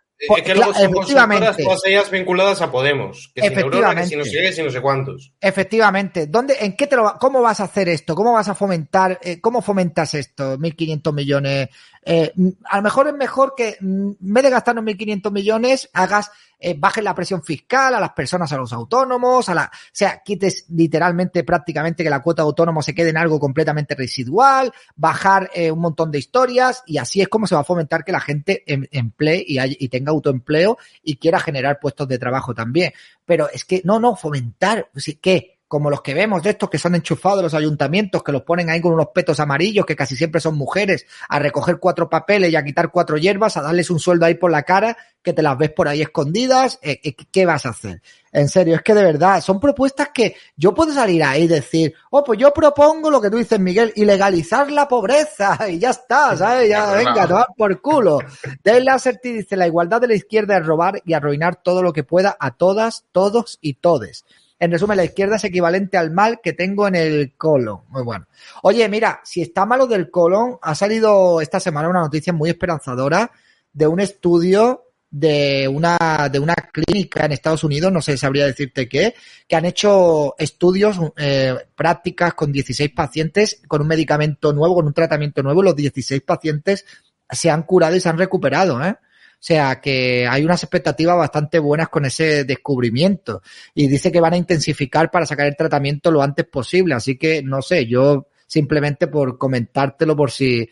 que luego cla- son efectivamente. todas ellas vinculadas a Podemos. Que si Neurona, que si no sé qué, que si no sé cuántos. Efectivamente. ¿Dónde, en qué te lo, va- cómo vas a hacer esto? ¿Cómo vas a fomentar, eh, cómo fomentas esto? 1.500 millones. Eh, a lo mejor es mejor que, mm, en vez de gastarnos 1.500 millones, hagas, eh, bajes la presión fiscal a las personas, a los autónomos, a la, o sea, quites literalmente prácticamente que la cuota de autónomo se quede en algo completamente residual, bajar eh, un montón de historias y así es como se va a fomentar que la gente em- emplee y, y tenga autoempleo y quiera generar puestos de trabajo también. Pero es que, no, no, fomentar, ¿qué? Como los que vemos de estos que son enchufados de los ayuntamientos, que los ponen ahí con unos petos amarillos, que casi siempre son mujeres, a recoger cuatro papeles y a quitar cuatro hierbas, a darles un sueldo ahí por la cara, que te las ves por ahí escondidas, eh, eh, ¿qué vas a hacer? En serio, es que de verdad, son propuestas que yo puedo salir ahí y decir, oh, pues yo propongo lo que tú dices, Miguel, ilegalizar la pobreza, y ya está, ¿sabes? Ya, venga, tomar por culo. Dale Lasserty dice, la igualdad de la izquierda es robar y arruinar todo lo que pueda a todas, todos y todes. En resumen, la izquierda es equivalente al mal que tengo en el colon. Muy bueno. Oye, mira, si está malo del colon, ha salido esta semana una noticia muy esperanzadora de un estudio de una, de una clínica en Estados Unidos, no sé, sabría decirte qué, que han hecho estudios, eh, prácticas con 16 pacientes con un medicamento nuevo, con un tratamiento nuevo, los 16 pacientes se han curado y se han recuperado, ¿eh? O sea que hay unas expectativas bastante buenas con ese descubrimiento. Y dice que van a intensificar para sacar el tratamiento lo antes posible. Así que no sé, yo simplemente por comentártelo por si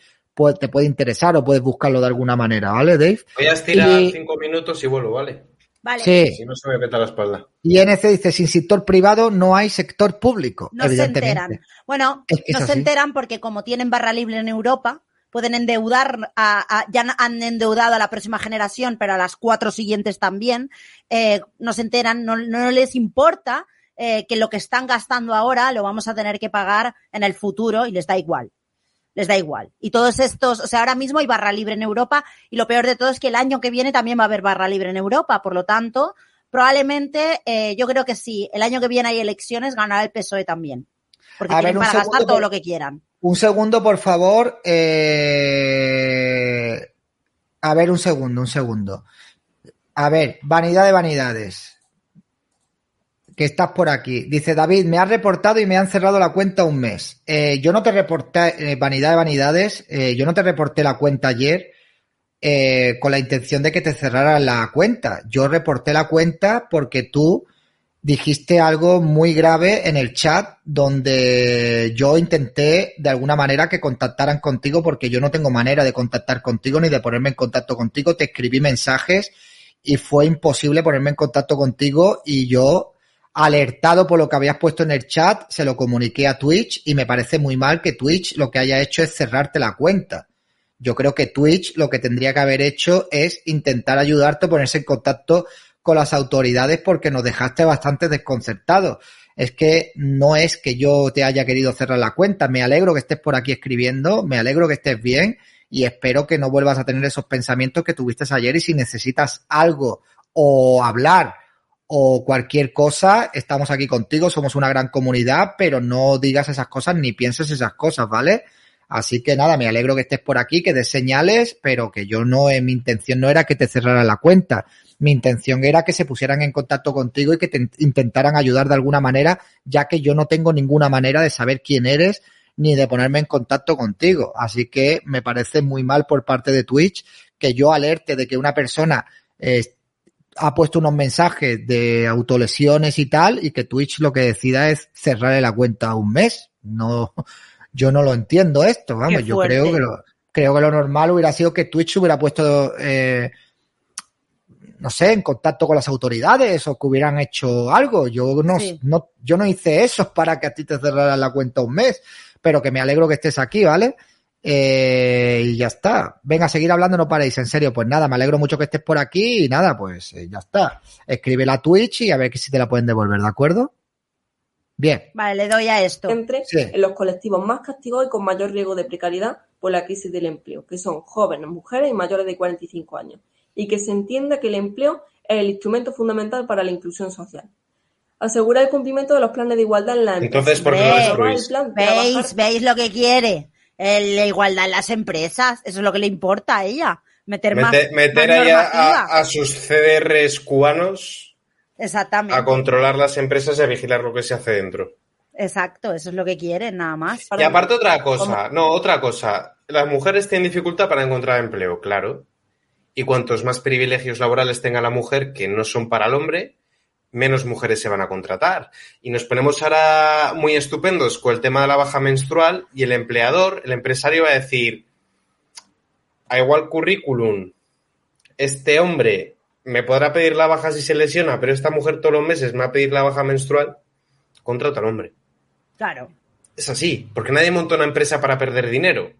te puede interesar o puedes buscarlo de alguna manera, ¿vale, Dave? Voy a estirar Y- cinco minutos y vuelvo, ¿vale? Vale. Sí. Si no se me peta la espalda. Y NC dice, sin sector privado no hay sector público, No se enteran. Bueno, Es que es no se así. enteran porque como tienen barra libre en Europa, pueden endeudar, a, ya han endeudado a la próxima generación, pero a las cuatro siguientes también. Eh, no se enteran, no, no les importa eh, que lo que están gastando ahora lo vamos a tener que pagar en el futuro y les da igual. Les da igual. Y todos estos, o sea, ahora mismo hay barra libre en Europa y lo peor de todo es que el año que viene también va a haber barra libre en Europa. Por lo tanto, probablemente, eh, yo creo que sí, el año que viene hay elecciones, ganará el PSOE también. Porque A ver, tienen un para segundo, gastar todo lo que quieran. Un segundo, por favor. Eh, A ver, un segundo, un segundo. A ver, vanidad de vanidades. Que estás por aquí. Dice David, me has reportado y me han cerrado la cuenta un mes. Eh, yo no te reporté, eh, vanidad de vanidades, yo no te reporté la cuenta ayer eh, con la intención de que te cerraran la cuenta. Yo reporté la cuenta porque tú dijiste algo muy grave en el chat donde yo intenté de alguna manera que contactaran contigo porque yo no tengo manera de contactar contigo ni de ponerme en contacto contigo. Te escribí mensajes y fue imposible ponerme en contacto contigo y yo alertado por lo que habías puesto en el chat, se lo comuniqué a Twitch y me parece muy mal que Twitch lo que haya hecho es cerrarte la cuenta. Yo creo que Twitch lo que tendría que haber hecho es intentar ayudarte a ponerse en contacto con las autoridades porque nos dejaste bastante desconcertados. Es que no es que yo te haya querido cerrar la cuenta. Me alegro que estés por aquí escribiendo, me alegro que estés bien y espero que no vuelvas a tener esos pensamientos que tuviste ayer y si necesitas algo o hablar o cualquier cosa, estamos aquí contigo, somos una gran comunidad, pero no digas esas cosas ni pienses esas cosas, ¿vale? Así que nada, me alegro que estés por aquí, que des señales, pero que yo no, eh, mi intención no era que te cerrara la cuenta. Mi intención era que se pusieran en contacto contigo y que te intentaran ayudar de alguna manera, ya que yo no tengo ninguna manera de saber quién eres ni de ponerme en contacto contigo. Así que me parece muy mal por parte de Twitch que yo alerte de que una persona eh, ha puesto unos mensajes de autolesiones y tal y que Twitch lo que decida es cerrarle la cuenta un mes. No, yo no lo entiendo esto, vamos, yo creo que lo, creo que lo normal hubiera sido que Twitch hubiera puesto eh, no sé, en contacto con las autoridades o que hubieran hecho algo. Yo no, no, yo no hice eso para que a ti te cerraran la cuenta un mes, pero que me alegro que estés aquí, ¿vale? Eh, y ya está. Venga, a seguir hablando, no paréis, en serio. Pues nada, me alegro mucho que estés por aquí y nada, pues eh, ya está. Escribe la Twitch y a ver si te la pueden devolver, ¿de acuerdo? Bien. Vale, le doy a esto. Entre en los colectivos más castigados y con mayor riesgo de precariedad por la crisis del empleo, que son jóvenes, mujeres y mayores de 45 años y que se entienda que el empleo es el instrumento fundamental para la inclusión social. Asegurar el cumplimiento de los planes de igualdad en la empresa. Entonces, ¿por qué lo ¿Veis, ¿Veis lo que quiere? la igualdad en las empresas. Eso es lo que le importa a ella. Meter, más, meter a, sus CDRs cubanos Exactamente. a controlar las empresas y a vigilar lo que se hace dentro. Exacto, eso es lo que quieren, nada más. Y aparte otra cosa, no, otra cosa. Las mujeres tienen dificultad para encontrar empleo, claro y cuantos más privilegios laborales tenga la mujer que no son para el hombre, menos mujeres se van a contratar. Y nos ponemos ahora muy estupendos con el tema de la baja menstrual y el empleador, el empresario va a decir, a igual currículum, este hombre me podrá pedir la baja si se lesiona, pero esta mujer todos los meses me va a pedir la baja menstrual, contrata al hombre. Claro. Es así, porque nadie monta una empresa para perder dinero.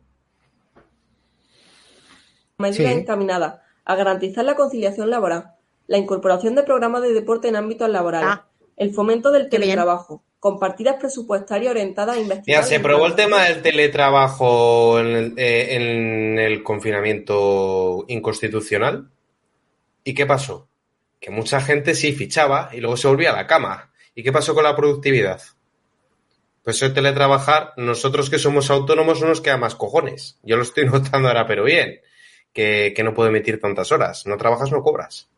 Medida encaminada a garantizar la conciliación laboral, la incorporación de programas de deporte en ámbitos laborales, ah. el fomento del teletrabajo, con partidas presupuestarias orientadas a investigar. Ya se probó el tema del teletrabajo eh, en el, confinamiento inconstitucional. ¿Y qué pasó? Que mucha gente sí fichaba y luego se volvía a la cama. ¿Y qué pasó con la productividad? Pues el teletrabajar, nosotros que somos autónomos no nos queda más cojones. Yo lo estoy notando ahora, pero bien que, no puedo emitir tantas horas. No trabajas, no cobras.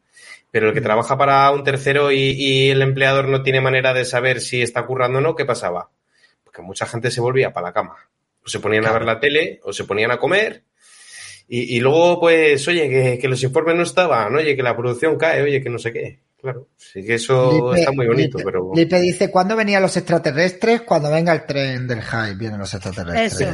Pero el que mm. trabaja para un tercero y, el empleador no tiene manera de saber si está currando o no, ¿qué pasaba? Porque mucha gente se volvía para la cama. O se ponían a ver la tele, o se ponían a comer, y, luego, pues, oye, que, que, los informes no estaban, oye, que la producción cae, oye, que no sé qué. Claro, sí que eso está muy bonito, pero... Lipe dice, ¿cuándo venían los extraterrestres? Cuando venga el tren del hype, vienen los extraterrestres. Eso.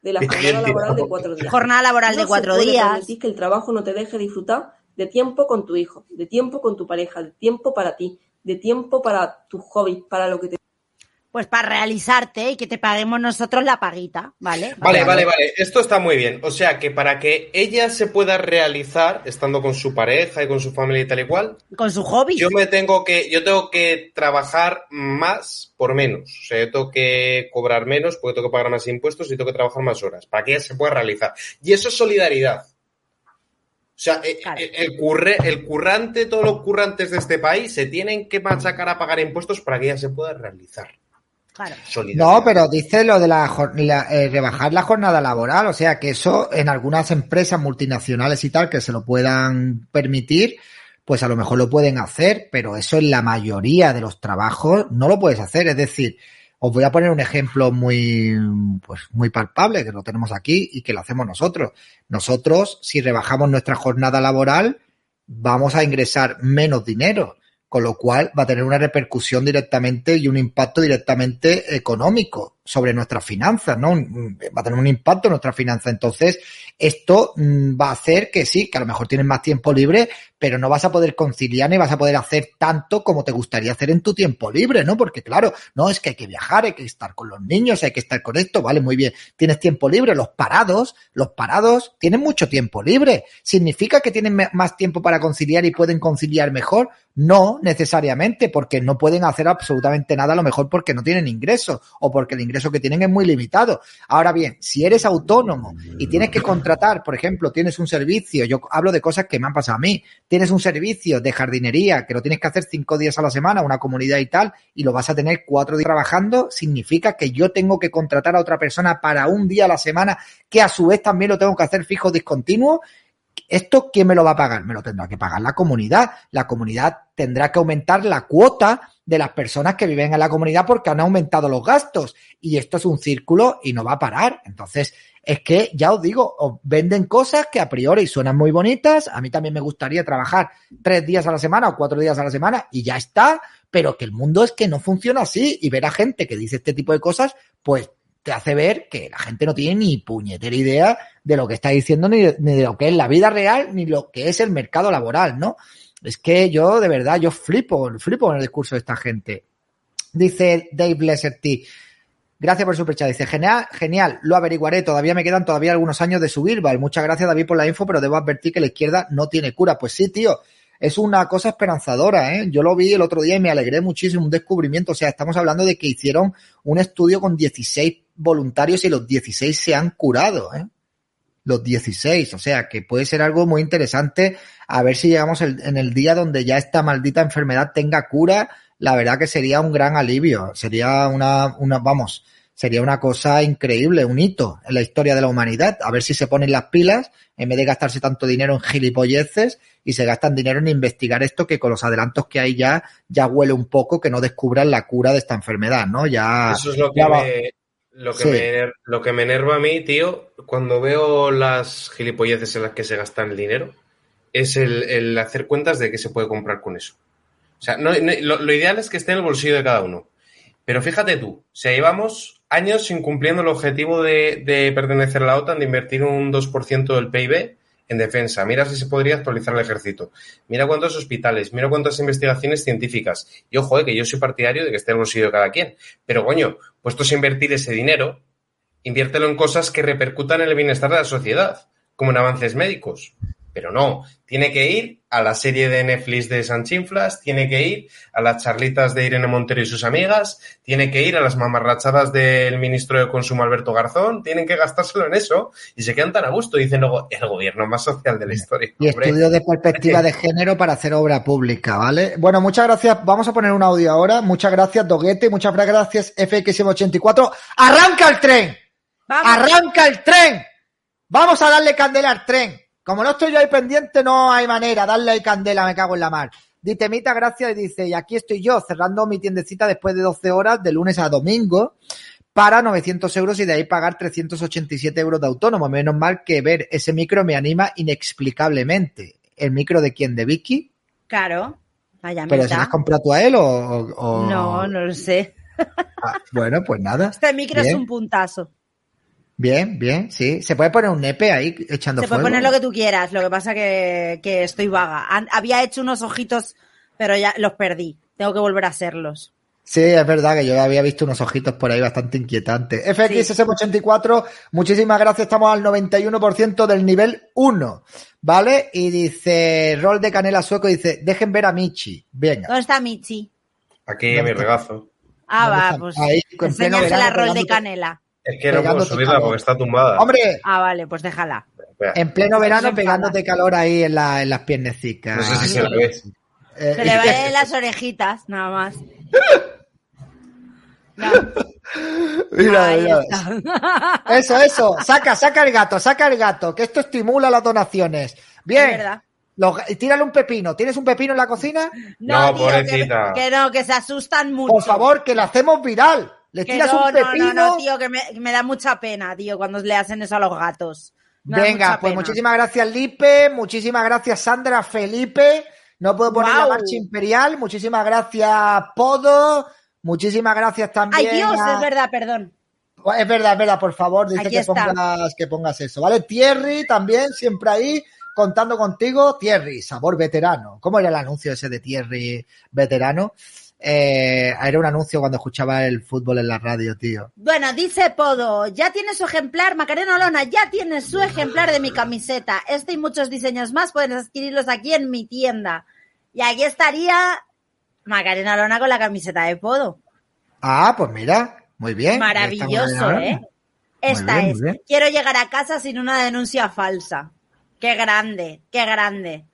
De la jornada laboral de cuatro días. Jornada laboral de cuatro días. que el trabajo no te deje disfrutar de tiempo con tu hijo, de tiempo con tu pareja, de tiempo para ti, de tiempo para tus hobbies, para lo que te pues para realizarte y que te paguemos nosotros la paguita, ¿vale? Vale, vale, vale. Esto está muy bien. O sea que para que ella se pueda realizar, estando con su pareja y con su familia y tal y cual. Con su hobby. Yo me tengo que, yo tengo que trabajar más por menos. O sea, yo tengo que cobrar menos porque tengo que pagar más impuestos y tengo que trabajar más horas. Para que ella se pueda realizar. Y eso es solidaridad. O sea, eh, eh, el, curre, el currante, todos los currantes de este país se tienen que machacar a pagar impuestos para que ella se pueda realizar. No, pero dice lo de la, eh, rebajar la jornada laboral, o sea que eso en algunas empresas multinacionales y tal que se lo puedan permitir, pues a lo mejor lo pueden hacer, pero eso en la mayoría de los trabajos no lo puedes hacer. Es decir, os voy a poner un ejemplo muy, pues muy palpable que lo tenemos aquí y que lo hacemos nosotros. Nosotros, si rebajamos nuestra jornada laboral, vamos a ingresar menos dinero con lo cual va a tener una repercusión directamente y un impacto directamente económico sobre nuestras finanzas, ¿no? Va a tener un impacto en nuestras finanzas. Entonces, esto mm, va a hacer que sí, que a lo mejor tienes más tiempo libre, pero no vas a poder conciliar ni vas a poder hacer tanto como te gustaría hacer en tu tiempo libre, ¿no? Porque claro, no es que hay que viajar, hay que estar con los niños, hay que estar con esto, vale, muy bien. Tienes tiempo libre, los parados, los parados tienen mucho tiempo libre. ¿Significa que tienen más tiempo para conciliar y pueden conciliar mejor? No necesariamente, porque no pueden hacer absolutamente nada a lo mejor porque no tienen ingresos o porque el ingreso ingreso que tienen es muy limitado. Ahora bien, si eres autónomo y tienes que contratar, por ejemplo, tienes un servicio, yo hablo de cosas que me han pasado a mí, tienes un servicio de jardinería que lo tienes que hacer cinco días a la semana, una comunidad y tal, y lo vas a tener cuatro días trabajando, significa que yo tengo que contratar a otra persona para un día a la semana, que a su vez también lo tengo que hacer fijo discontinuo. ¿Esto quién me lo va a pagar? Me lo tendrá que pagar la comunidad. La comunidad tendrá que aumentar la cuota de las personas que viven en la comunidad porque han aumentado los gastos. Y esto es un círculo y no va a parar. Entonces, es que ya os digo, os venden cosas que a priori suenan muy bonitas. A mí también me gustaría trabajar tres días a la semana o cuatro días a la semana y ya está. Pero que el mundo es que no funciona así. Y ver a gente que dice este tipo de cosas, pues te hace ver que la gente no tiene ni puñetera idea de lo que está diciendo, ni de, ni de lo que es la vida real, ni lo que es el mercado laboral, ¿no? Es que yo, de verdad, yo flipo, flipo en el discurso de esta gente. Dice Dave Blesser T. Gracias por su superchat. Dice, genial, genial, lo averiguaré. Todavía me quedan todavía algunos años de subir, ¿vale? Muchas gracias, David, por la info, pero debo advertir que la izquierda no tiene cura. Pues sí, tío, es una cosa esperanzadora, ¿eh? Yo lo vi el otro día y me alegré muchísimo, un descubrimiento. O sea, estamos hablando de que hicieron un estudio con 16 voluntarios y los 16 se han curado, ¿eh? Los 16, o sea, que puede ser algo muy interesante. A ver si llegamos el- en el día donde ya esta maldita enfermedad tenga cura. La verdad que sería un gran alivio. Sería una, una, vamos, sería una cosa increíble, un hito en la historia de la humanidad. A ver si se ponen las pilas en vez de gastarse tanto dinero en gilipolleces y se gastan dinero en investigar esto que con los adelantos que hay ya, ya huele un poco que no descubran la cura de esta enfermedad, ¿no? Ya, Eso es lo que, ya va- me, lo, que Sí. me, lo que me enerva a mí, tío, cuando veo las gilipolleces en las que se gastan el dinero, es el, el hacer cuentas de qué se puede comprar con eso. O sea, no- no- lo, lo ideal es que esté en el bolsillo de cada uno. Pero fíjate tú, o sea, llevamos años incumpliendo el objetivo de, de pertenecer a la OTAN, de invertir un 2% del PIB en defensa. Mira si se podría actualizar el ejército. Mira cuántos hospitales, mira cuántas investigaciones científicas. Y ojo, eh, que yo soy partidario de que esté el bolsillo de cada quien. Pero coño, puestos a invertir ese dinero, inviértelo en cosas que repercutan en el bienestar de la sociedad, como en avances médicos. Pero no, tiene que ir a la serie de Netflix de Sanchinflas, tiene que ir a las charlitas de Irene Montero y sus amigas, tiene que ir a las mamarrachadas del ministro de Consumo Alberto Garzón, tienen que gastárselo en eso y se quedan tan a gusto. Dicen luego, el gobierno más social de la historia. Y Hombre, estudio de perspectiva de género para hacer obra pública, ¿vale? Bueno, muchas gracias. Vamos a poner un audio ahora. Muchas gracias, Doguete. Muchas gracias, FX84. ¡Arranca el tren! Vamos. ¡Arranca el tren! Vamos a darle candela al tren. Como no estoy yo ahí pendiente, no hay manera. Darle ahí candela, me cago en la mar. Ditemita, gracias, y dice, y aquí estoy yo, cerrando mi tiendecita después de 12 horas, de lunes a domingo, para 900 euros y de ahí pagar 387 euros de autónomo. Menos mal que ver ese micro me anima inexplicablemente. ¿El micro de quién? ¿De Vicky? Claro. Vaya ¿Pero se lo has comprado tú a él o...? No, no lo sé. Ah, bueno, pues nada. Este micro es un puntazo. Bien, bien, sí. Se puede poner un nepe ahí echando Se puede fuego. poner lo que tú quieras, lo que pasa que, que estoy vaga. An- Había hecho unos ojitos, pero ya los perdí. Tengo que volver a hacerlos. Sí, es verdad que yo había visto unos ojitos por ahí bastante inquietantes. FXSM84, muchísimas gracias. Estamos al 91% del nivel 1, ¿vale? Y dice, rol de canela sueco, dice, dejen ver a Michi. Venga. ¿Dónde está Michi? aquí mi regazo. Ah, ¿Dónde va, pues Ahí, con pleno verano, rol de canela. Es que no puedo subirla calor. porque está tumbada. Hombre, Ah, vale, pues déjala. En pleno verano pegándote calor ahí en, la, en las piernecicas. no sé si se la ve. Eh, Se le ven las orejitas, nada más. No, mira, ahí mira. está. Eso, eso. Saca, saca el gato, saca el gato, que esto estimula las donaciones. Es Bien. Los tírale un pepino. ¿Tienes un pepino en la cocina? No, No, tío, que, pobrecita. que no, que se asustan mucho. Por favor, que la hacemos viral. Le tiras no, un no, pepino. no, no, tío, que me, da mucha pena, tío, cuando le hacen eso a los gatos. Me Venga, pues pena. muchísimas gracias, Lipe. Muchísimas gracias, Sandra Felipe. No puedo poner la marcha imperial. Muchísimas gracias, Podo. Muchísimas gracias también. Ay, Dios, a- es verdad, perdón. Es verdad, es verdad, por favor, dice que pongas, que pongas eso, ¿vale? Thierry también, siempre ahí, contando contigo. Thierry, sabor veterano. ¿Cómo era el anuncio ese de Thierry veterano? Eh, era un anuncio cuando escuchaba el fútbol en la radio, tío. Bueno, dice Podo, ya tiene su ejemplar, Macarena Olona, ya tiene su ejemplar de mi camiseta. Este y muchos diseños más pueden adquirirlos aquí en mi tienda. Y aquí estaría Macarena Olona con la camiseta de Podo. Ah, pues mira, Muy bien. Maravilloso, ¿eh? Esta bien, es. Quiero llegar a casa sin una denuncia falsa. Qué grande, qué grande.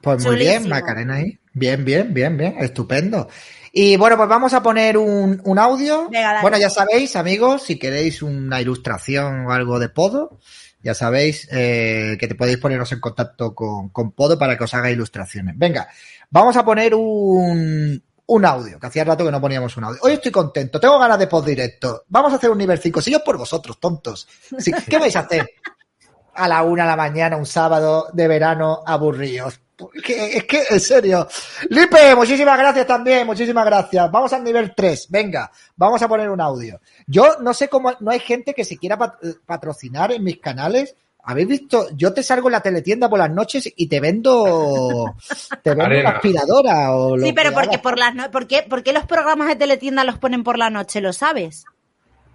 Pues muy bien. Macarena ahí. Bien, bien, bien, bien. Estupendo. Y bueno, pues vamos a poner un, un audio. Venga, dale. bueno, ya sabéis, amigos, si queréis una ilustración o algo de Podo, ya sabéis eh, que te podéis poneros en contacto con, con Podo para que os haga ilustraciones. Venga, vamos a poner un, un audio, que hacía rato que no poníamos un audio. Hoy estoy contento, tengo ganas de post directo. Vamos a hacer un nivel 5. Si yo por vosotros, tontos. Si- ¿Qué vais a hacer? a la una de la mañana, un sábado de verano, aburridos. Que- Es que, en serio. Lipe, muchísimas gracias también, muchísimas gracias. Vamos al nivel 3, venga, vamos a poner un audio. Yo no sé cómo, no hay gente que se quiera pat- patrocinar en mis canales. ¿Habéis visto? Yo te salgo en la teletienda por las noches y te vendo, te vendo Arena. una aspiradora o lo Sí, pero que porque por las no- ¿por qué, por qué los programas de teletienda los ponen por la noche? ¿Lo sabes?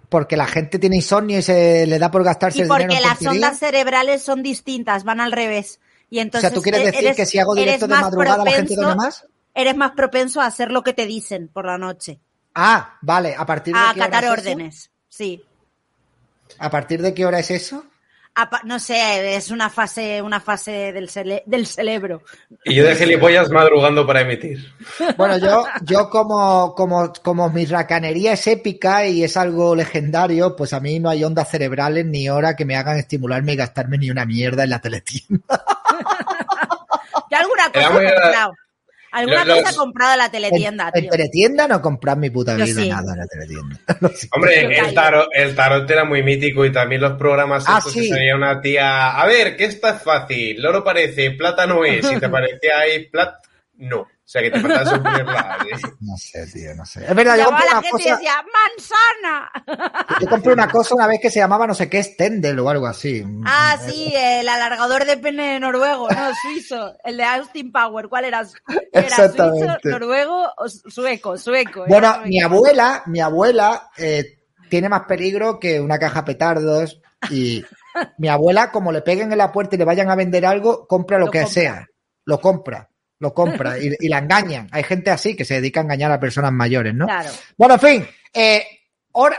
Porque la gente tiene insomnio y se le da por gastarse Y el dinero porque las tonterías. ondas cerebrales son distintas, van al revés. Y O sea, ¿tú quieres e- decir eres- que si hago directo de madrugada la gente propenso- duerme más? Eres más propenso a hacer lo que te dicen por la noche. Ah, vale, ¿a partir de A qué hora acatar es eso? órdenes. Sí. ¿A partir de qué hora es eso? No sé, es una fase, una fase del, cele- del cerebro. Y yo de gilipollas madrugando para emitir. Bueno, yo, yo como, como, como mi racanería es épica y es algo legendario, pues a mí no hay ondas cerebrales ni hora que me hagan estimularme y gastarme ni una mierda en la teletienda. Yo alguna cosa he comprado. Alguna Los- cosa he comprado en la teletienda, En, en tío. teletienda no compras mi puta vida sí. nada en la teletienda. Siento. Hombre, el tarot, el tarot era muy mítico y también los programas Ah, estos sí. que salía una tía. A ver, que esta es fácil. Loro parece, plata no es. Si te parecía ahí, plat, no. O sea que te ponerla. ¿eh? No sé, tío, no sé. Es verdad, yo compré la una gente cosa, decía, ¡manzana! yo compré una cosa una vez que se llamaba no sé qué Stendel o algo así. Ah, sí, el alargador de pene noruego, no, suizo. El de Austin Power, ¿cuál era? ¿Era suizo, Exactamente. noruego o su- sueco? Sueco. Bueno, sueco. mi abuela, mi abuela eh, tiene más peligro que una caja petardos y mi abuela, como le peguen en la puerta y le vayan a vender algo, compra lo, Lo que compra. sea, lo compra, lo compra y, y la engañan. Hay gente así que se dedica a engañar a personas mayores, ¿no? Claro. Bueno, en fin, eh, hora,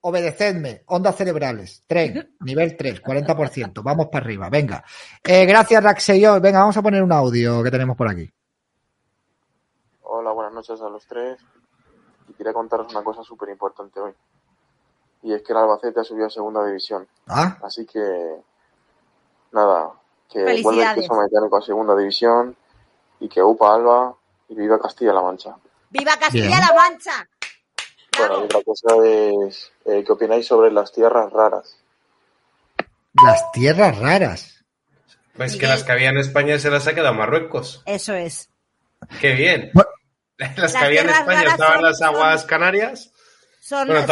obedecedme, ondas cerebrales, tren, nivel 3, 40%, vamos para arriba, venga. Eh, gracias, Raxeyo. Venga, vamos a poner un audio que tenemos por aquí. Hola, buenas noches a los tres. Y quería contaros una cosa súper importante hoy. Y es que el Albacete ha subido a segunda división. Ah, Así que, nada, que vuelve el queso mecánico a segunda división y que UPA Alba y viva Castilla-La Mancha. ¡Viva. Castilla-La Mancha! Bueno, y otra cosa es, eh, ¿qué opináis sobre las tierras raras? las tierras raras. Pues que las que había en España se las ha quedado Marruecos. Eso es. Qué bien. Bueno. Las Las que había en España estaban las aguas son- canarias. Son, Bueno,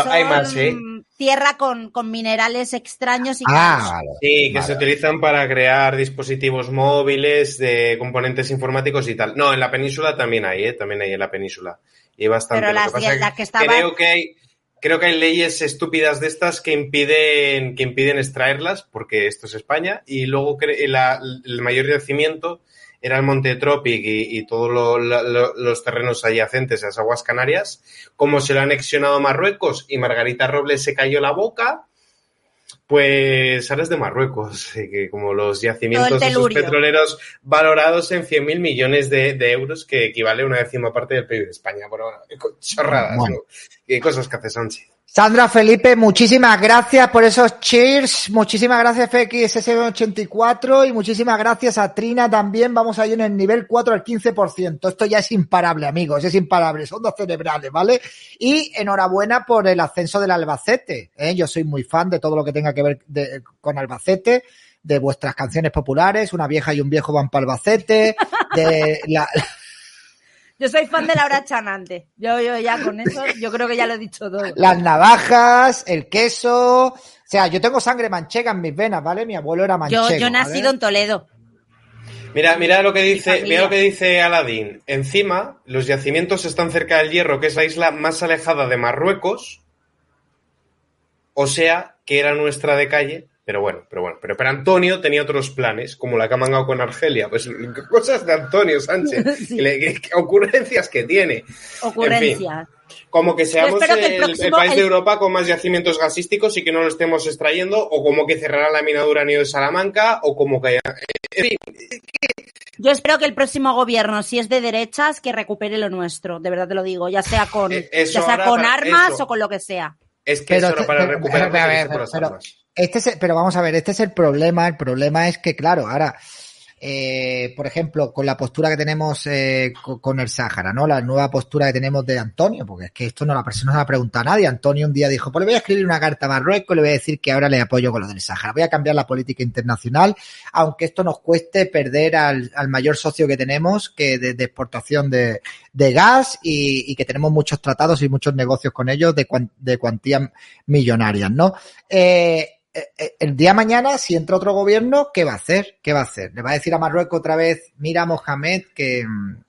tierra con, con minerales extraños y Ah, vale. Sí, que Vale. se utilizan para crear dispositivos móviles, de componentes informáticos y tal. No, en la península también hay, ¿eh? También hay en la península. Y bastante. Pero Lo las- que pasa que estaban- Creo que hay, creo que hay leyes estúpidas de estas que impiden, que impiden extraerlas, porque esto es España, y luego la- el mayor yacimiento era el Monte Tropic y, y todos lo- lo- lo- los terrenos adyacentes a las aguas canarias. Como se lo ha anexionado Marruecos y Margarita Robles se cayó la boca, pues ahora es de Marruecos, que como los yacimientos de esos telurio. petroleros valorados en 100.000 millones de, de euros, que equivale a una décima parte del PIB de España. Bueno, chorradas, Bueno. ¿no? Qué cosas que hace Sánchez. Sandra Felipe, muchísimas gracias por esos cheers. Muchísimas gracias FXSB84 y muchísimas gracias a Trina también. Vamos ahí en el nivel 4 al 15%. Esto ya es imparable, amigos, es imparable. Son dos cerebrales, ¿vale? Y enhorabuena por el ascenso del Albacete. ¿eh? Yo soy muy fan de todo lo que tenga que ver de- con Albacete, de vuestras canciones populares. Una vieja y un viejo van para Albacete, de la, Yo soy fan de Laura Chanante. Yo, yo ya con eso, yo creo que ya lo he dicho todo. las navajas, el queso. O sea, yo tengo sangre manchega en mis venas, ¿vale? Mi abuelo era Yo, manchego. yo he nacido en Toledo. Mira, mira lo que dice, mira lo que dice Aladín. Encima, los yacimientos están cerca del Hierro, que es la isla más alejada de Marruecos. O sea, que era nuestra de calle Pero bueno, pero bueno. Pero, pero Antonio tenía otros planes, como la que ha mangado con Argelia. Pues cosas de Antonio Sánchez. Sí. que le- que- que ocurrencias que tiene. Ocurrencias. Como que seamos el el, el próximo- país de Europa con más yacimientos gasísticos y que no lo estemos extrayendo, o como que cerrará la mina de uranio de Salamanca, o como que... En fin, Yo espero que el próximo gobierno, si es de derechas, que recupere lo nuestro, de verdad te lo digo, ya sea con, eso ya sea ahora con para- armas eso. o con lo que sea. es que Pero es hora te- para recuperar las armas. Este es, pero vamos a ver, este es el problema. El problema es que, claro, ahora, eh, por ejemplo, con la postura que tenemos eh, co- con, el Sáhara, ¿no? La nueva postura que tenemos de Antonio, porque es que esto no la persona no la pregunta a nadie. Antonio un día dijo, pues le voy a escribir una carta a Marruecos, le voy a decir que ahora le apoyo con lo del Sáhara. Voy a cambiar la política internacional, aunque esto nos cueste perder al, mayor socio que tenemos, que de, de exportación de, gas y, que tenemos muchos tratados y muchos negocios con ellos de, cuan- de cuantías millonarias, ¿no? Eh, el día de mañana, si entra otro gobierno, ¿qué va a hacer? ¿Qué va a hacer? ¿Le va a decir a Marruecos otra vez, mira Mohamed, que mm,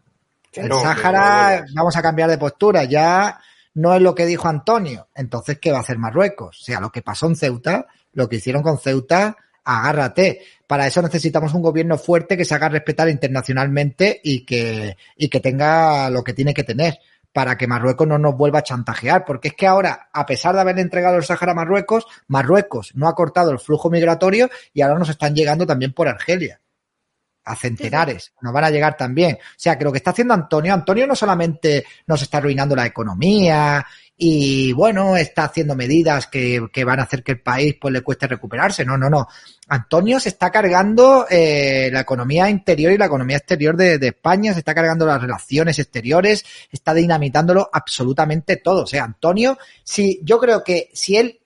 Que el no, Sáhara no. vamos a cambiar de postura? Ya no es lo que dijo Antonio. Entonces, ¿qué va a hacer Marruecos? O sea, lo que pasó en Ceuta, lo que hicieron con Ceuta, agárrate. Para eso necesitamos un gobierno fuerte que se haga respetar internacionalmente y que, y que tenga lo que tiene que tener para que Marruecos no nos vuelva a chantajear, porque es que ahora, a pesar de haber entregado el Sáhara a Marruecos, Marruecos no ha cortado el flujo migratorio y ahora nos están llegando también por Argelia. A centenares, nos van a llegar también. O sea, que lo que está haciendo Antonio, Antonio no solamente nos está arruinando la economía y bueno, está haciendo medidas que, que van a hacer que el país pues le cueste recuperarse. No, no, no. Antonio se está cargando eh, la economía interior y la economía exterior de, de España, se está cargando las relaciones exteriores, está dinamitándolo absolutamente todo. O sea, Antonio, si yo creo que si él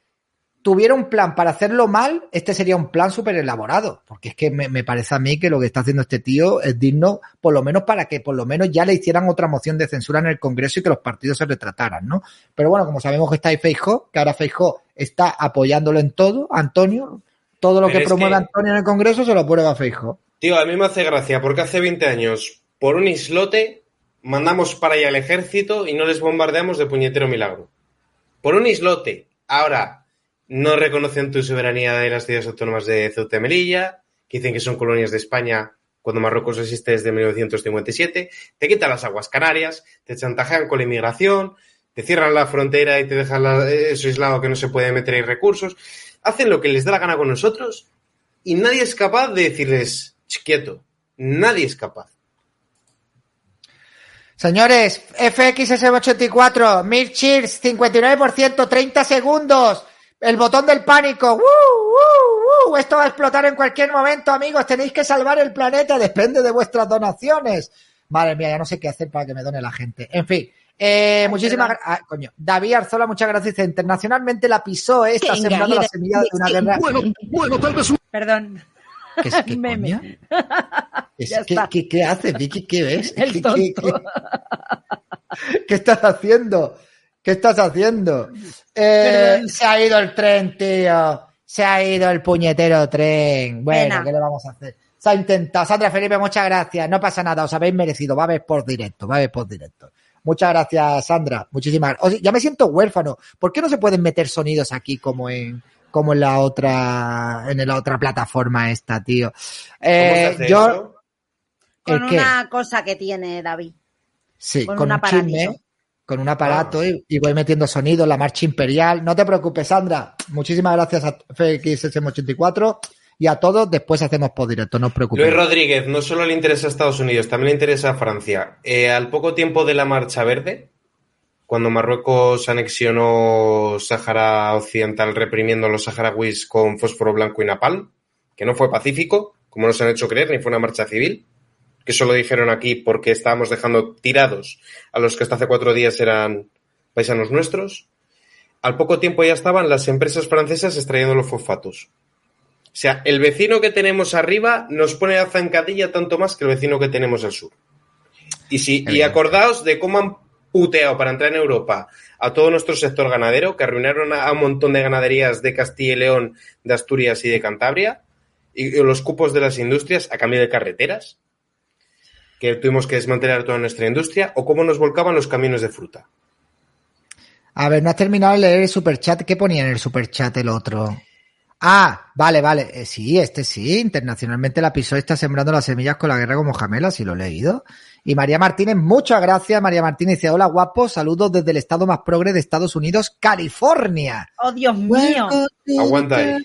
tuviera un plan para hacerlo mal, este sería un plan súper elaborado. Porque es que me, me parece a mí que lo que está haciendo este tío es digno, por lo menos para que por lo menos ya le hicieran otra moción de censura en el Congreso y que los partidos se retrataran, ¿no? Pero bueno, como sabemos que está ahí Feijó, que ahora Feijó está apoyándolo en todo, Antonio, todo lo Pero que promueve que- Antonio en el Congreso se lo aprueba Feijó. Tío, a mí me hace gracia porque hace 20 años, por un islote, mandamos para allá el ejército y no les bombardeamos de puñetero milagro. Por un islote. Ahora, no reconocen tu soberanía de las ciudades autónomas de Ceuta y Melilla, que dicen que son colonias de España cuando Marruecos existe desde 1957, te quitan las aguas canarias, te chantajean con la inmigración, te cierran la frontera y te dejan eso aislado que no se puede meter ahí recursos, hacen lo que les da la gana con nosotros y nadie es capaz de decirles, "Ch, quieto, nadie es capaz. Señores, FXSM84, Mir Cheers, 59%, 30 segundos. El botón del pánico. ¡Woo, woo, woo! Esto va a explotar en cualquier momento, amigos. Tenéis que salvar el planeta. Depende de vuestras donaciones. Madre mía, ya no sé qué hacer para que me done la gente. En fin. Eh, muchísimas perdón. gracias. coño. David Arzola, muchas gracias. Dice, Internacionalmente la PSOE está Venga, sembrando mira, la semilla de una guerra. Perdón. ¿Qué, qué Meme. coño? Es- Ya ¿qué, está. qué, qué haces, Vicky? ¿Qué ves? El ¿Qué- tonto. qué- qué- ¿Qué estás haciendo? ¿Qué estás haciendo? Eh, se ha ido el tren, tío. Se ha ido el puñetero tren. Bueno, Pena. ¿qué le vamos a hacer? Se ha intentado. Sandra Felipe, muchas gracias. No pasa nada, os habéis merecido. Va a haber por directo, va a haber por directo. Muchas gracias, Sandra. Muchísimas gracias. Oye, ya me siento huérfano. ¿Por qué no se pueden meter sonidos aquí como en como en la otra en la otra plataforma esta, tío? ¿Cómo Eh, se hace yo eso? Con una cosa que tiene David. Sí, Con con, un un chisme. Con un aparato y, y voy metiendo sonido, la marcha imperial. No te preocupes, Sandra. Muchísimas gracias a FXSM84 y a todos. Después hacemos por directo, no os preocupéis. Luis Rodríguez, no solo le interesa a Estados Unidos, también le interesa a Francia. Eh, al poco tiempo de la Marcha Verde, cuando Marruecos anexionó Sáhara Occidental reprimiendo a los saharauis con fósforo blanco y napalm, que no fue pacífico, como nos han hecho creer, ni fue una marcha civil, que solo dijeron aquí porque estábamos dejando tirados a los que hasta hace cuatro días eran paisanos nuestros. Al poco tiempo ya estaban las empresas francesas extrayendo los fosfatos. O sea, el vecino que tenemos arriba nos pone a zancadilla tanto más que el vecino que tenemos al sur. Y, si, y acordaos de cómo han puteado para entrar en Europa a todo nuestro sector ganadero, que arruinaron a, un montón de ganaderías de Castilla y León, de Asturias y de Cantabria, y, y los cupos de las industrias a cambio de carreteras, que tuvimos que desmantelar toda nuestra industria, o cómo nos volcaban los camiones de fruta. A ver, no has terminado de leer el superchat. ¿Qué ponía en el superchat el otro? Ah, vale, vale. Eh, sí, este sí. Internacionalmente la PSOE está sembrando las semillas con la guerra como jamelas, si lo he leído. Y María Martínez, muchas gracias. María Martínez dice, hola guapo, saludos desde el estado más progre de Estados Unidos, California. Oh, Dios mío. Aguanta ahí.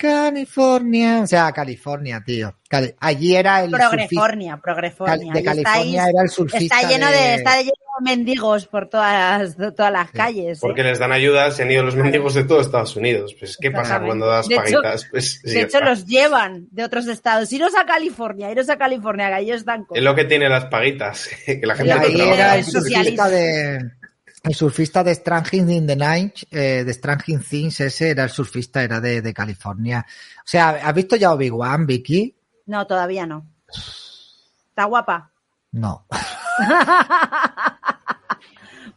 California. O sea, California, tío. Cali- Allí era el surfista. Progrefornia, Progrefornia. de California estáis- era el surfista Está lleno de- de, está lleno de mendigos por todas, de todas las calles. ¿eh? Porque les dan ayuda, se han ido los mendigos de todo Estados Unidos. Pues, ¿qué pasa cuando das De hecho- paguitas? Pues, sí, De hecho, está. los llevan de otros estados. Iros a California, iros a California, que ellos dan Es lo que tiene las paguitas, que la gente ahí no trabaja. era el surfista de el surfista de Stranging in the Night, eh, de Stranging Things, ese era el surfista, era de, de California. O sea, ¿has visto ya Obi-Wan, Vicky? No, todavía no. ¿Está guapa? No.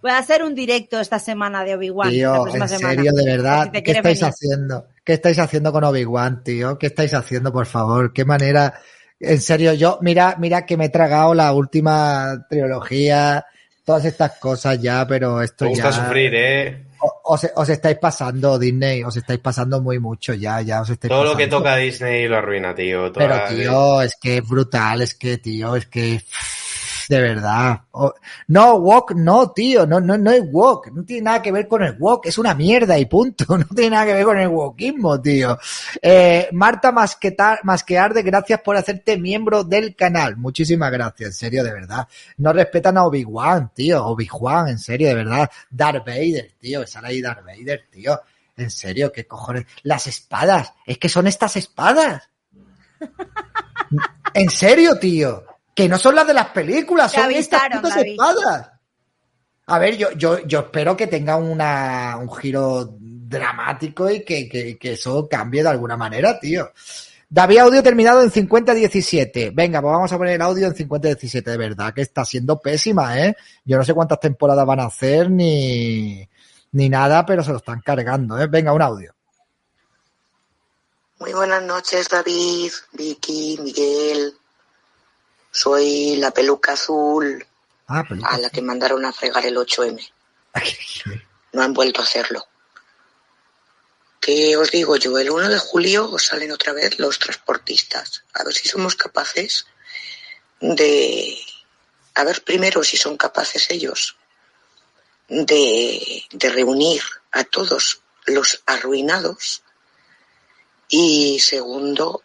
Voy a hacer un directo esta semana de Obi-Wan. Tío, en semana. serio, de verdad, Si ¿qué estáis venir. haciendo? ¿Qué estáis haciendo con Obi-Wan, tío? ¿Qué estáis haciendo, por favor? ¿Qué manera? En serio, yo, mira, mira que me he tragado la última trilogía, todas estas cosas ya, pero esto Te gusta ya... sufrir, ¿eh? Os, os estáis pasando, Disney, os estáis pasando muy mucho ya, ya os estáis Todo lo que toca Disney lo arruina, tío. Pero tío, es que es brutal, es que tío, es que de verdad. No, walk, no, tío, no, no, no es walk, no tiene nada que ver con el walk, es una mierda y punto, no tiene nada que ver con el walkismo, tío. Eh, Marta Masquetar, Masquearde, gracias por hacerte miembro del canal, muchísimas gracias, en serio, de verdad. No respetan a Obi-Wan, tío, Obi-Wan, en serio, de verdad. Darth Vader, tío, sale ahí Darth Vader, tío. En serio, qué cojones. Las espadas, es que son estas espadas. En serio, tío. Que no son las de las películas, son estas putas espadas. A ver, yo, yo, yo espero que tenga una, un giro dramático y que, que, que eso cambie de alguna manera, tío. David audio terminado en 5017. Venga, pues vamos a poner el audio en 5017. De verdad que está siendo pésima, ¿eh? Yo no sé cuántas temporadas van a hacer ni, ni nada, pero se lo están cargando, ¿eh? Venga, un audio. Muy buenas noches, David, Vicky, Miguel. Soy la peluca azul Ah, a la que mandaron a fregar el 8M. No han vuelto a hacerlo. ¿Qué os digo yo? El 1 de julio salen otra vez los transportistas. A ver si somos capaces de... A ver primero si son capaces ellos de, de reunir a todos los arruinados y segundo,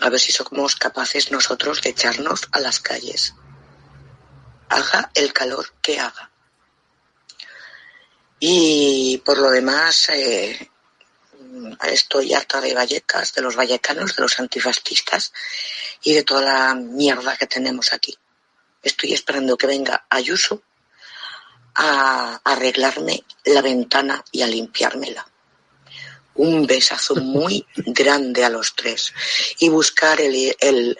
a ver si somos capaces nosotros de echarnos a las calles. Haga el calor que haga. Y por lo demás, eh, estoy harta de Vallecas, de los vallecanos, de los antifascistas y de toda la mierda que tenemos aquí. Estoy esperando que venga Ayuso a arreglarme la ventana y a limpiármela. Un besazo muy grande a los tres y buscar el, el,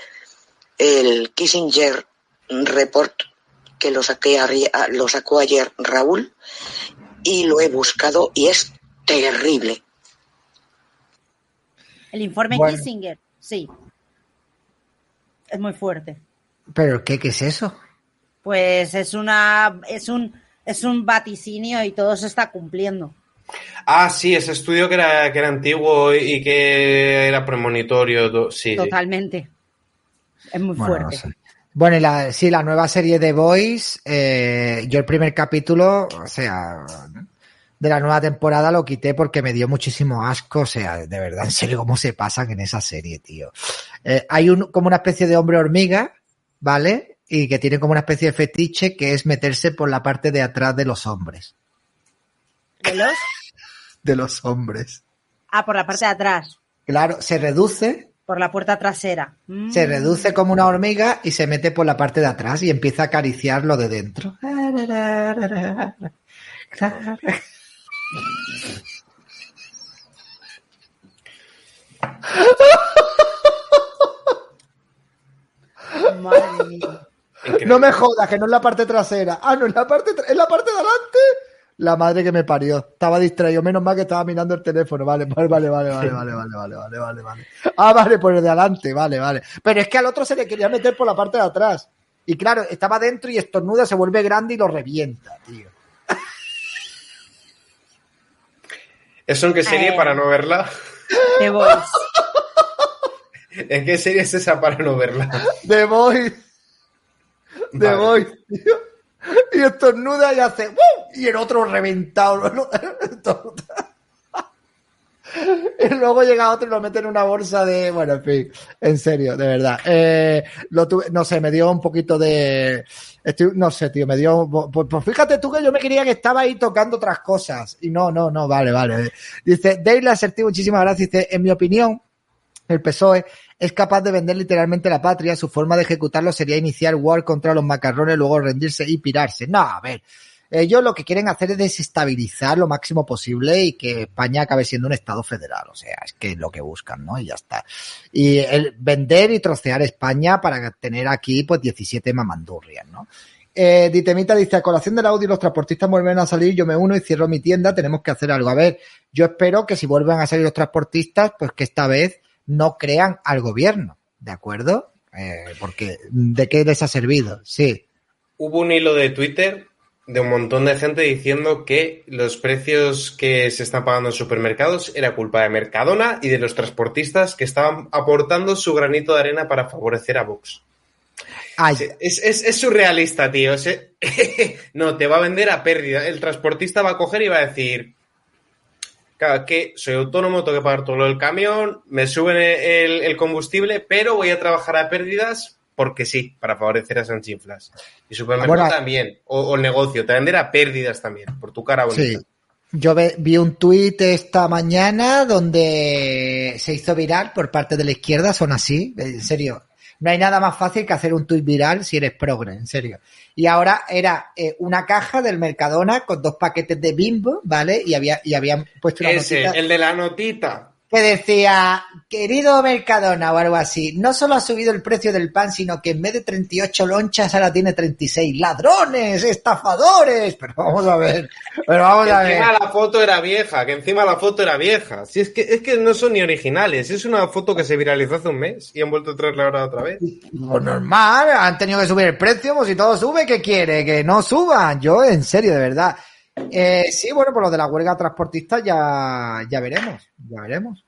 el Kissinger Report que lo, saqué, a- lo sacó ayer Raúl y lo he buscado y es terrible. El informe Bueno. Kissinger, sí. Es muy fuerte. ¿Pero qué, qué es eso? Pues es una, es un, es un vaticinio y todo se está cumpliendo. Ah, sí, ese estudio que era, que era antiguo y que era premonitorio. to- Sí, sí. Totalmente. Es muy Bueno, fuerte. no sé. Bueno, y la, sí, la nueva serie de Boys, eh, yo el primer capítulo, o sea, de la nueva temporada lo quité porque me dio muchísimo asco, o sea, de verdad, en serio, cómo se pasan en esa serie, tío. Eh, hay un, como una especie de hombre hormiga, ¿vale? Y que tiene como una especie de fetiche que es meterse por la parte de atrás de los hombres. ¿De los? De los hombres. Ah, por la parte de atrás, Claro, se reduce, por la puerta trasera. Mm. se reduce como una hormiga y se mete por la parte de atrás y empieza a acariciar lo de dentro. Madre mía. No me jodas, que no es la parte trasera. Ah, no, es la parte, es la parte de adelante. La madre que me parió. Estaba distraído. Menos mal que estaba mirando el teléfono. Vale, vale, vale, vale, vale, vale, vale, vale, vale, vale, vale. Ah, vale, por el de adelante. Vale, vale. Pero es que al otro se le quería meter por la parte de atrás. Y claro, estaba dentro y estornuda, se vuelve grande y lo revienta, tío. ¿Eso en qué serie Eh. para no verla? The Voice. ¿En qué serie es esa para no verla? The Voice. The Vale. Voice, tío. Y estornuda y hace ¡uh! y el otro reventado. y luego llega otro y lo mete en una bolsa de. Bueno, en fin, en serio, de verdad. Eh, no sé, me dio un poquito de. estoy- no sé, tío, me dio. Pues, fíjate tú que yo me creía que estaba ahí tocando otras cosas. Y no, no, no, vale, vale. Dice, Dale Asertivo, muchísimas gracias. Dice, en mi opinión, el PSOE es capaz de vender literalmente la patria. Su forma de ejecutarlo sería iniciar war contra los macarrones, luego rendirse y pirarse. No, a ver. Ellos lo que quieren hacer es desestabilizar lo máximo posible y que España acabe siendo un Estado federal. O sea, es que es lo que buscan, ¿no? Y ya está. Y el vender y trocear España para tener aquí, pues, 17 mamandurrias, ¿no? Eh, Ditemita dice, a colación del audio los transportistas vuelven a salir, yo me uno y cierro mi tienda, tenemos que hacer algo. A ver, yo espero que si vuelven a salir los transportistas, pues que esta vez no crean al gobierno, ¿de acuerdo? Eh, porque, ¿de qué les ha servido? Sí. Hubo un hilo de Twitter de un montón de gente diciendo que los precios que se están pagando en supermercados era culpa de Mercadona y de los transportistas que estaban aportando su granito de arena para favorecer a Vox. Ay, Es, es- es surrealista, tío. No, te va a vender a pérdida. El transportista va a coger y va a decir, claro, que soy autónomo, tengo que pagar todo lo del camión, me suben el, el combustible, pero voy a trabajar a pérdidas porque sí, para favorecer a Sanchinflas. Y supermercado Bueno, también, o, o el negocio, te va a vender a pérdidas también, por tu cara bonita. Sí. Yo vi un tuit esta mañana donde se hizo viral por parte de la izquierda, son así, en serio. No hay nada más fácil que hacer un tuit viral si eres progre, en serio. Y ahora era eh, una caja del Mercadona con dos paquetes de bimbo, ¿vale? Y había y habían puesto una Ese, notita el de la notita. Que decía, querido Mercadona o algo así, no solo ha subido el precio del pan, sino que en vez de 38 lonchas ahora tiene 36. ¡Ladrones! ¡Estafadores! Pero vamos a ver, pero vamos Que a ver. encima la foto era vieja, que encima la foto era vieja. Si es que, es que no son ni originales, es una foto que se viralizó hace un mes y han vuelto a traerla ahora otra vez. Pues normal, han tenido que subir el precio, pues si todo sube, ¿qué quiere? Que no suban. Yo, en serio, de verdad. Eh, sí, bueno, por lo de la huelga transportista ya, ya veremos, ya veremos,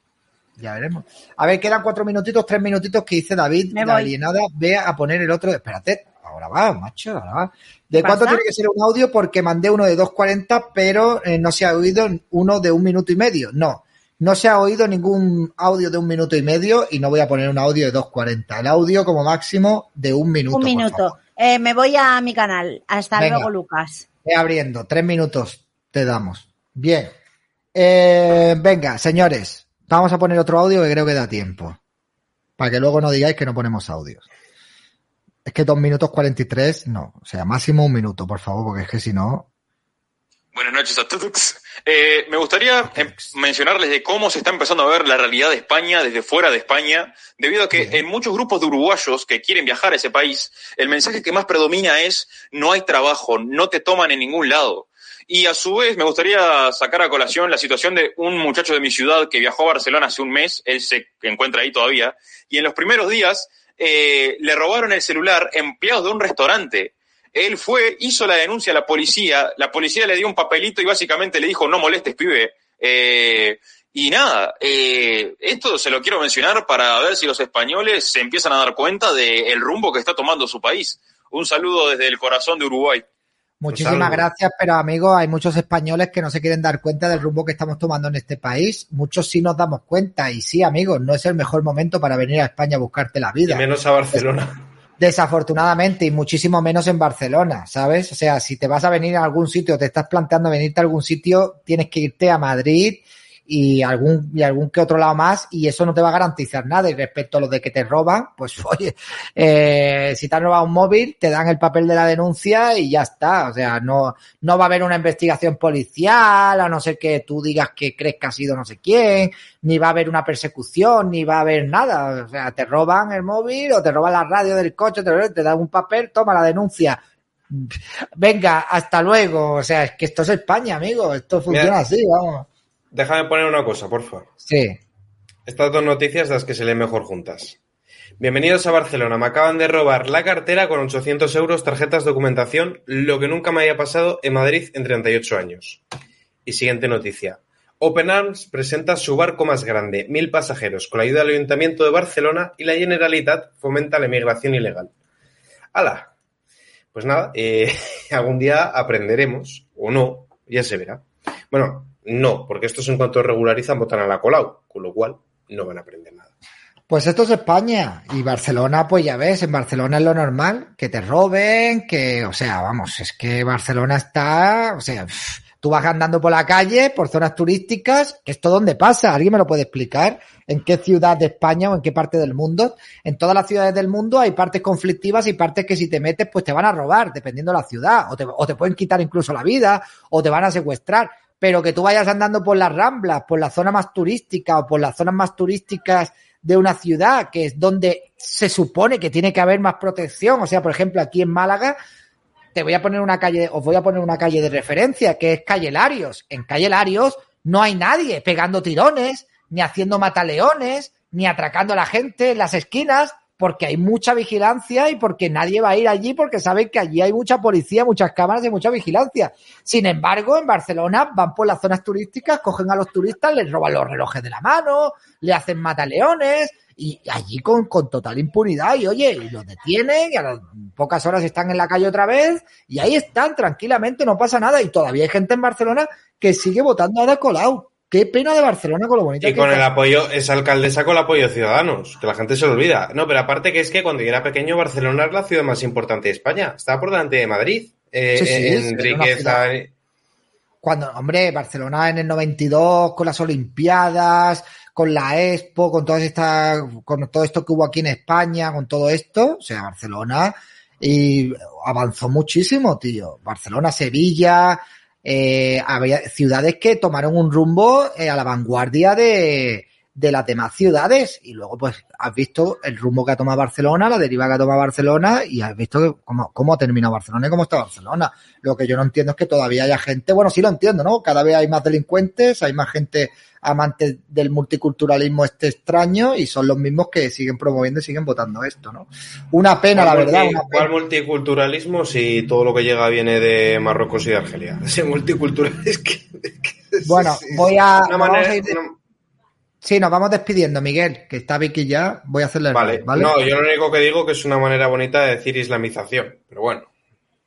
ya veremos. A ver, quedan cuatro minutitos, tres minutitos que dice David, Me la voy. alienada, ve a poner el otro. Espérate, ahora va, macho, ahora va. ¿De ¿Qué cuánto pasa? tiene que ser un audio? Porque mandé uno de 2.40, pero eh, no se ha oído uno de un minuto y medio. No, no se ha oído ningún audio de un minuto y medio y no voy a poner un audio de 2.40. El audio como máximo de un minuto. Un minuto. Eh, me voy a mi canal. Hasta Venga. luego, Lucas. Ve abriendo, tres minutos te damos. Bien. Eh, venga, señores, vamos a poner otro audio que creo que da tiempo. Para que luego no digáis que no ponemos audios. Es que dos minutos 43, no. O sea, máximo un minuto, por favor, porque es que si no. Buenas noches a todos. Eh, me gustaría eh, mencionarles de cómo se está empezando a ver la realidad de España desde fuera de España, debido a que Bien. en muchos grupos de uruguayos que quieren viajar a ese país, el mensaje que más predomina es no hay trabajo, no te toman en ningún lado. Y a su vez me gustaría sacar a colación la situación de un muchacho de mi ciudad que viajó a Barcelona hace un mes, él se encuentra ahí todavía, y en los primeros días eh, le robaron el celular empleados de un restaurante. Él fue, hizo la denuncia a la policía, la policía le dio un papelito y básicamente le dijo, no molestes, pibe. Eh, y nada, eh, esto se lo quiero mencionar para ver si los españoles se empiezan a dar cuenta del rumbo que está tomando su país. Un saludo desde el corazón de Uruguay. Muchísimas salvo. gracias, pero amigos, hay muchos españoles que no se quieren dar cuenta del rumbo que estamos tomando en este país. Muchos sí nos damos cuenta. Y sí, amigos, no es el mejor momento para venir a España a buscarte la Y vida. menos a Barcelona. Desafortunadamente, y muchísimo menos en Barcelona, ¿sabes? O sea, si te vas a venir a algún sitio, te estás planteando venirte a algún sitio, tienes que irte a Madrid y algún, y algún que otro lado más, y eso no te va a garantizar nada. Y respecto a lo de que te roban, pues oye, eh, si te han robado un móvil, te dan el papel de la denuncia y ya está. O sea, no, no va a haber una investigación policial, a no ser que tú digas que crees que ha sido no sé quién, ni va a haber una persecución, ni va a haber nada. O sea, te roban el móvil o te roban la radio del coche, te, te dan un papel, toma la denuncia. Venga, hasta luego. O sea, es que esto es España, amigo. Esto funciona Mira. así, vamos. Déjame poner una cosa, por favor. Sí. Estas dos noticias las que se leen mejor juntas. Bienvenidos a Barcelona. Me acaban de robar la cartera con 800 euros, tarjetas, documentación, lo que nunca me había pasado en Madrid en 38 años. Y siguiente noticia. Open Arms presenta su barco más grande, mil pasajeros, con la ayuda del Ayuntamiento de Barcelona y la Generalitat fomenta la inmigración ilegal. ¡Hala! Pues nada, eh, algún día aprenderemos, o no, ya se verá. Bueno, no, porque estos en cuanto regularizan votan a la Colau, con lo cual no van a aprender nada. Pues esto es España y Barcelona, pues ya ves, en Barcelona es lo normal, que te roben, que, o sea, vamos, es que Barcelona está, o sea, tú vas andando por la calle, por zonas turísticas, que esto dónde pasa, ¿alguien me lo puede explicar? ¿En qué ciudad de España o en qué parte del mundo? En todas las ciudades del mundo hay partes conflictivas y partes que si te metes, pues te van a robar, dependiendo de la ciudad, o te, o te pueden quitar incluso la vida, o te van a secuestrar pero que tú vayas andando por las ramblas, por la zona más turística o por las zonas más turísticas de una ciudad, que es donde se supone que tiene que haber más protección. O sea, por ejemplo, aquí en Málaga, te voy a poner una calle, os voy a poner una calle de referencia, que es Calle Larios. En Calle Larios no hay nadie pegando tirones, ni haciendo mataleones, ni atracando a la gente en las esquinas, porque hay mucha vigilancia y porque nadie va a ir allí porque saben que allí hay mucha policía, muchas cámaras y mucha vigilancia. Sin embargo, en Barcelona van por las zonas turísticas, cogen a los turistas, les roban los relojes de la mano, le hacen mataleones y allí con, con total impunidad y oye, y los detienen y a las pocas horas están en la calle otra vez y ahí están tranquilamente, no pasa nada y todavía hay gente en Barcelona que sigue votando a Ada Colau. Qué pena de Barcelona con lo bonito Y que con el apoyo, esa alcaldesa con el apoyo de Ciudadanos, que la gente se lo olvida. No, pero aparte que es que cuando yo era pequeño, Barcelona es la ciudad más importante de España. Estaba por delante de Madrid. eh, Sí, sí, en era riqueza. Cuando, hombre, Barcelona en el 92, con las Olimpiadas, con la Expo, con todas estas, con todo esto que hubo aquí en España, con todo esto, o sea, Barcelona y avanzó muchísimo, tío. Barcelona, Sevilla, eh, había ciudades que tomaron un rumbo eh, a la vanguardia de, de las demás ciudades y luego pues has visto el rumbo que ha tomado Barcelona, la deriva que ha tomado Barcelona y has visto cómo, cómo ha terminado Barcelona y cómo está Barcelona. Lo que yo no entiendo es que todavía haya gente, bueno, sí lo entiendo, ¿no? Cada vez hay más delincuentes, hay más gente amante del multiculturalismo este extraño y son los mismos que siguen promoviendo y siguen votando esto, ¿no? Una pena, la ¿Cuál verdad. multi- Una pena. ¿Cuál multiculturalismo si todo lo que llega viene de Marruecos y de Argelia? Ese multiculturalismo es que... Bueno, voy a... Una manera- Sí, nos vamos despidiendo, Miguel, que está Vicky ya. Voy a hacerle el Vale. ¿vale? No, yo lo único que digo que es una manera bonita de decir islamización, pero bueno.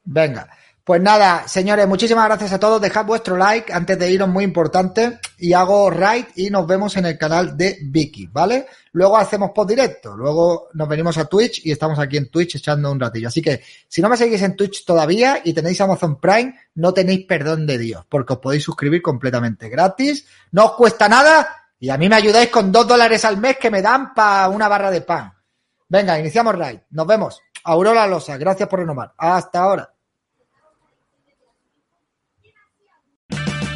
Venga. Pues nada, señores, muchísimas gracias a todos. Dejad vuestro like antes de iros, muy importante. Y hago right y nos vemos en el canal de Vicky, ¿vale? Luego hacemos post directo. Luego nos venimos a Twitch y estamos aquí en Twitch echando un ratillo. Así que si no me seguís en Twitch todavía y tenéis Amazon Prime, no tenéis perdón de Dios, porque os podéis suscribir completamente gratis. No os cuesta nada y a mí me ayudáis con dos dólares al mes que me dan para una barra de pan. Venga, iniciamos right. Nos vemos. Aurora Losa, gracias por renovar. Hasta ahora.